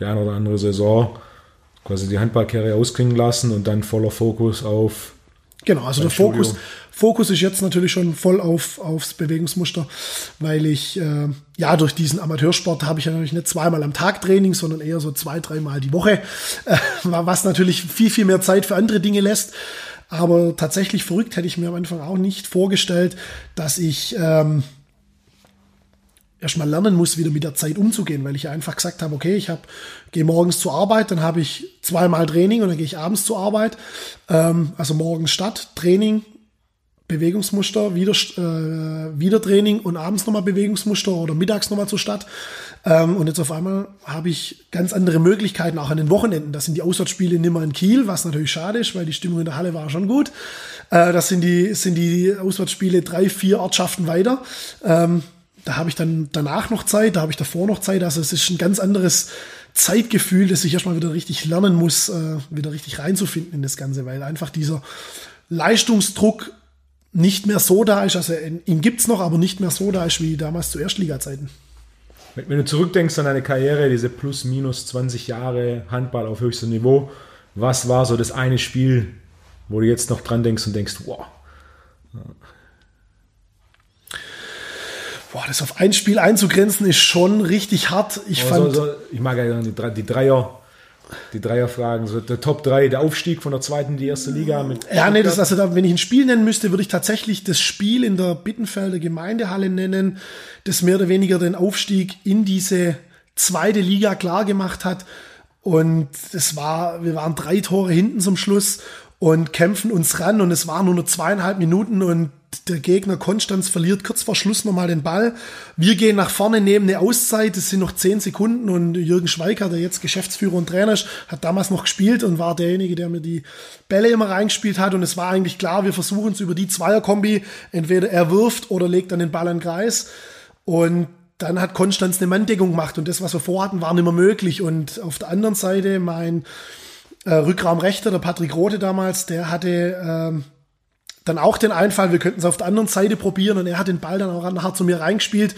die eine oder andere Saison, quasi die Handballkarriere ausklingen lassen und dann voller Fokus auf. Genau, also der Fokus, Fokus ist jetzt natürlich schon voll auf, aufs Bewegungsmuster, weil ich, äh, ja, durch diesen Amateursport habe ich ja natürlich nicht zweimal am Tag Training, sondern eher so zwei, dreimal die Woche, äh, was natürlich viel, viel mehr Zeit für andere Dinge lässt. Aber tatsächlich verrückt hätte ich mir am Anfang auch nicht vorgestellt, dass ich ähm, erstmal lernen muss, wieder mit der Zeit umzugehen, weil ich einfach gesagt habe, okay, ich habe gehe morgens zur Arbeit, dann habe ich zweimal Training und dann gehe ich abends zur Arbeit. Ähm, also morgens Stadt, Training, Bewegungsmuster, wieder, äh, wieder Training und abends nochmal Bewegungsmuster oder mittags nochmal zur Stadt. Ähm, und jetzt auf einmal habe ich ganz andere Möglichkeiten, auch an den Wochenenden. Das sind die Auswärtsspiele nimmer in Kiel, was natürlich schade ist, weil die Stimmung in der Halle war schon gut. Äh, das sind die, sind die Auswärtsspiele drei, vier Ortschaften weiter. Ähm, da habe ich dann danach noch Zeit, da habe ich davor noch Zeit. Also es ist ein ganz anderes Zeitgefühl, das ich erstmal wieder richtig lernen muss, äh, wieder richtig reinzufinden in das Ganze, weil einfach dieser Leistungsdruck nicht mehr so da ist. Also ihn gibt es noch, aber nicht mehr so da ist wie damals zu Erstliga-Zeiten. Wenn du zurückdenkst an deine Karriere, diese plus minus 20 Jahre Handball auf höchstem Niveau, was war so das eine Spiel, wo du jetzt noch dran denkst und denkst, wow, Boah, das auf ein Spiel einzugrenzen ist schon richtig hart. Ich Aber fand. So, so, ich mag ja die, die Dreier, die Dreierfragen, so der Top 3, der Aufstieg von der zweiten in die erste Liga. Mit ja, nee, das, also da, wenn ich ein Spiel nennen müsste, würde ich tatsächlich das Spiel in der Bittenfelder Gemeindehalle nennen, das mehr oder weniger den Aufstieg in diese zweite Liga klar gemacht hat. Und es war, wir waren drei Tore hinten zum Schluss und kämpfen uns ran und es waren nur noch zweieinhalb Minuten und der Gegner Konstanz verliert kurz vor Schluss nochmal den Ball. Wir gehen nach vorne, nehmen eine Auszeit, es sind noch zehn Sekunden und Jürgen Schweiker, der jetzt Geschäftsführer und Trainer ist, hat damals noch gespielt und war derjenige, der mir die Bälle immer reingespielt hat und es war eigentlich klar, wir versuchen es über die Zweierkombi, entweder er wirft oder legt dann den Ball an den Kreis. Und dann hat Konstanz eine Manndeckung gemacht und das, was wir vorhatten, war nicht mehr möglich. Und auf der anderen Seite mein äh, Rückraumrechter, der Patrick Rote damals, der hatte ähm, dann auch den Einfall, wir könnten es auf der anderen Seite probieren und er hat den Ball dann auch nachher zu mir reingespielt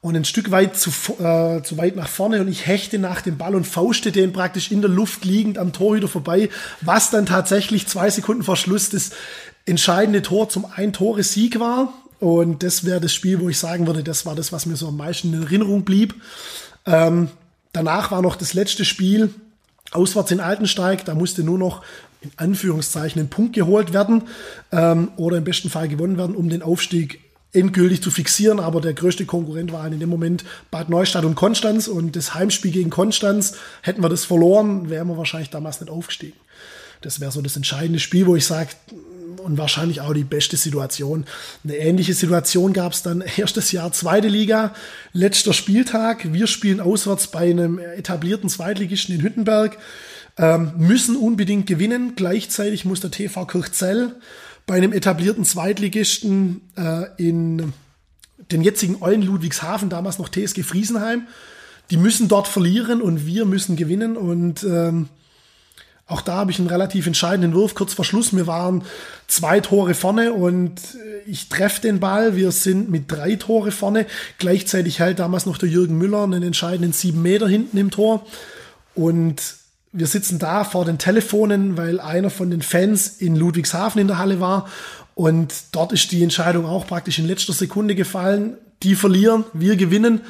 und ein Stück weit zu, äh, zu weit nach vorne und ich hechte nach dem Ball und fauschte den praktisch in der Luft liegend am Torhüter vorbei, was dann tatsächlich zwei Sekunden vor Schluss das entscheidende Tor zum Ein-Tore-Sieg war. Und das wäre das Spiel, wo ich sagen würde, das war das, was mir so am meisten in Erinnerung blieb. Ähm, danach war noch das letzte Spiel auswärts in Altensteig. Da musste nur noch in Anführungszeichen ein Punkt geholt werden ähm, oder im besten Fall gewonnen werden, um den Aufstieg endgültig zu fixieren, aber der größte Konkurrent waren in dem Moment Bad Neustadt und Konstanz und das Heimspiel gegen Konstanz, hätten wir das verloren, wären wir wahrscheinlich damals nicht aufgestiegen. Das wäre so das entscheidende Spiel, wo ich sage, und wahrscheinlich auch die beste Situation. Eine ähnliche Situation gab es dann erstes Jahr zweite Liga, letzter Spieltag. Wir spielen auswärts bei einem etablierten Zweitligisten in Hüttenberg, ähm, müssen unbedingt gewinnen. Gleichzeitig muss der TV Kirchzell bei einem etablierten Zweitligisten äh, in den jetzigen Eulen Ludwigshafen, damals noch TSG Friesenheim, die müssen dort verlieren und wir müssen gewinnen und ähm, auch da habe ich einen relativ entscheidenden Wurf kurz vor Schluss. Wir waren zwei Tore vorne und äh, ich treffe den Ball. Wir sind mit drei Tore vorne. Gleichzeitig hält damals noch der Jürgen Müller einen entscheidenden sieben Meter hinten im Tor. Und wir sitzen da vor den Telefonen, weil einer von den Fans in Ludwigshafen in der Halle war. Und dort ist die Entscheidung auch praktisch in letzter Sekunde gefallen. Die verlieren, wir gewinnen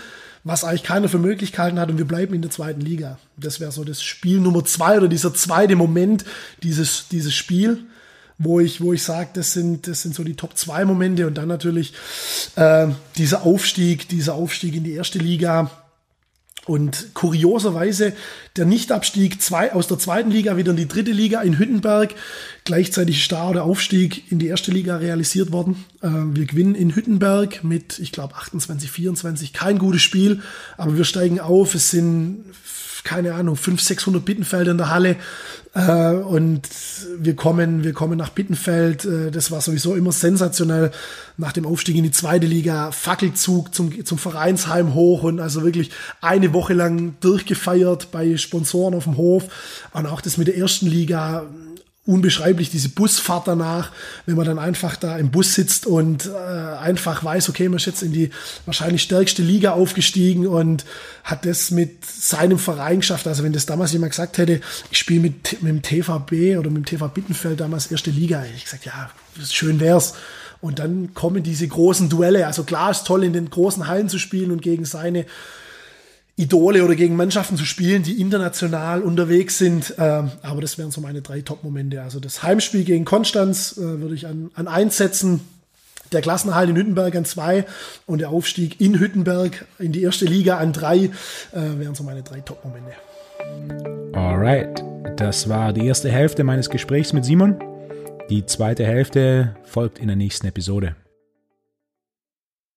was eigentlich keiner für Möglichkeiten hat und wir bleiben in der zweiten Liga. Das wäre so das Spiel Nummer zwei oder dieser zweite Moment dieses, dieses Spiel, wo ich, wo ich sage, das sind, das sind so die Top zwei Momente und dann natürlich äh, dieser Aufstieg, dieser Aufstieg in die erste Liga und kurioserweise der Nichtabstieg zwei, aus der zweiten Liga wieder in die dritte Liga in Hüttenberg. Gleichzeitig ist da der Aufstieg in die erste Liga realisiert worden. Äh, wir gewinnen in Hüttenberg mit, ich glaube, 28, 24. Kein gutes Spiel, aber wir steigen auf. Es sind keine Ahnung, 500, 600 Bittenfelder in der Halle. Äh, und wir kommen, wir kommen nach Bittenfeld. Äh, das war sowieso immer sensationell. Nach dem Aufstieg in die zweite Liga, Fackelzug zum, zum Vereinsheim hoch und also wirklich eine Woche lang durchgefeiert bei Sponsoren auf dem Hof. Und auch das mit der ersten Liga unbeschreiblich, diese Busfahrt danach, wenn man dann einfach da im Bus sitzt und äh, einfach weiß, okay, man ist jetzt in die wahrscheinlich stärkste Liga aufgestiegen und hat das mit seinem Verein geschafft. Also wenn das damals jemand gesagt hätte, ich spiele mit, mit dem TVB oder mit dem TV Bittenfeld damals erste Liga, hätte ich gesagt, ja, schön wär's. Und dann kommen diese großen Duelle. Also klar ist toll, in den großen Hallen zu spielen und gegen seine Idole oder gegen Mannschaften zu spielen, die international unterwegs sind. Ähm, aber das wären so meine drei Top-Momente. Also das Heimspiel gegen Konstanz äh, würde ich an, an eins setzen. Der Klassenhalt in Hüttenberg an zwei und der Aufstieg in Hüttenberg in die erste Liga an drei äh, wären so meine drei Top-Momente. Alright, das war die erste Hälfte meines Gesprächs mit Simon. Die zweite Hälfte folgt in der nächsten Episode.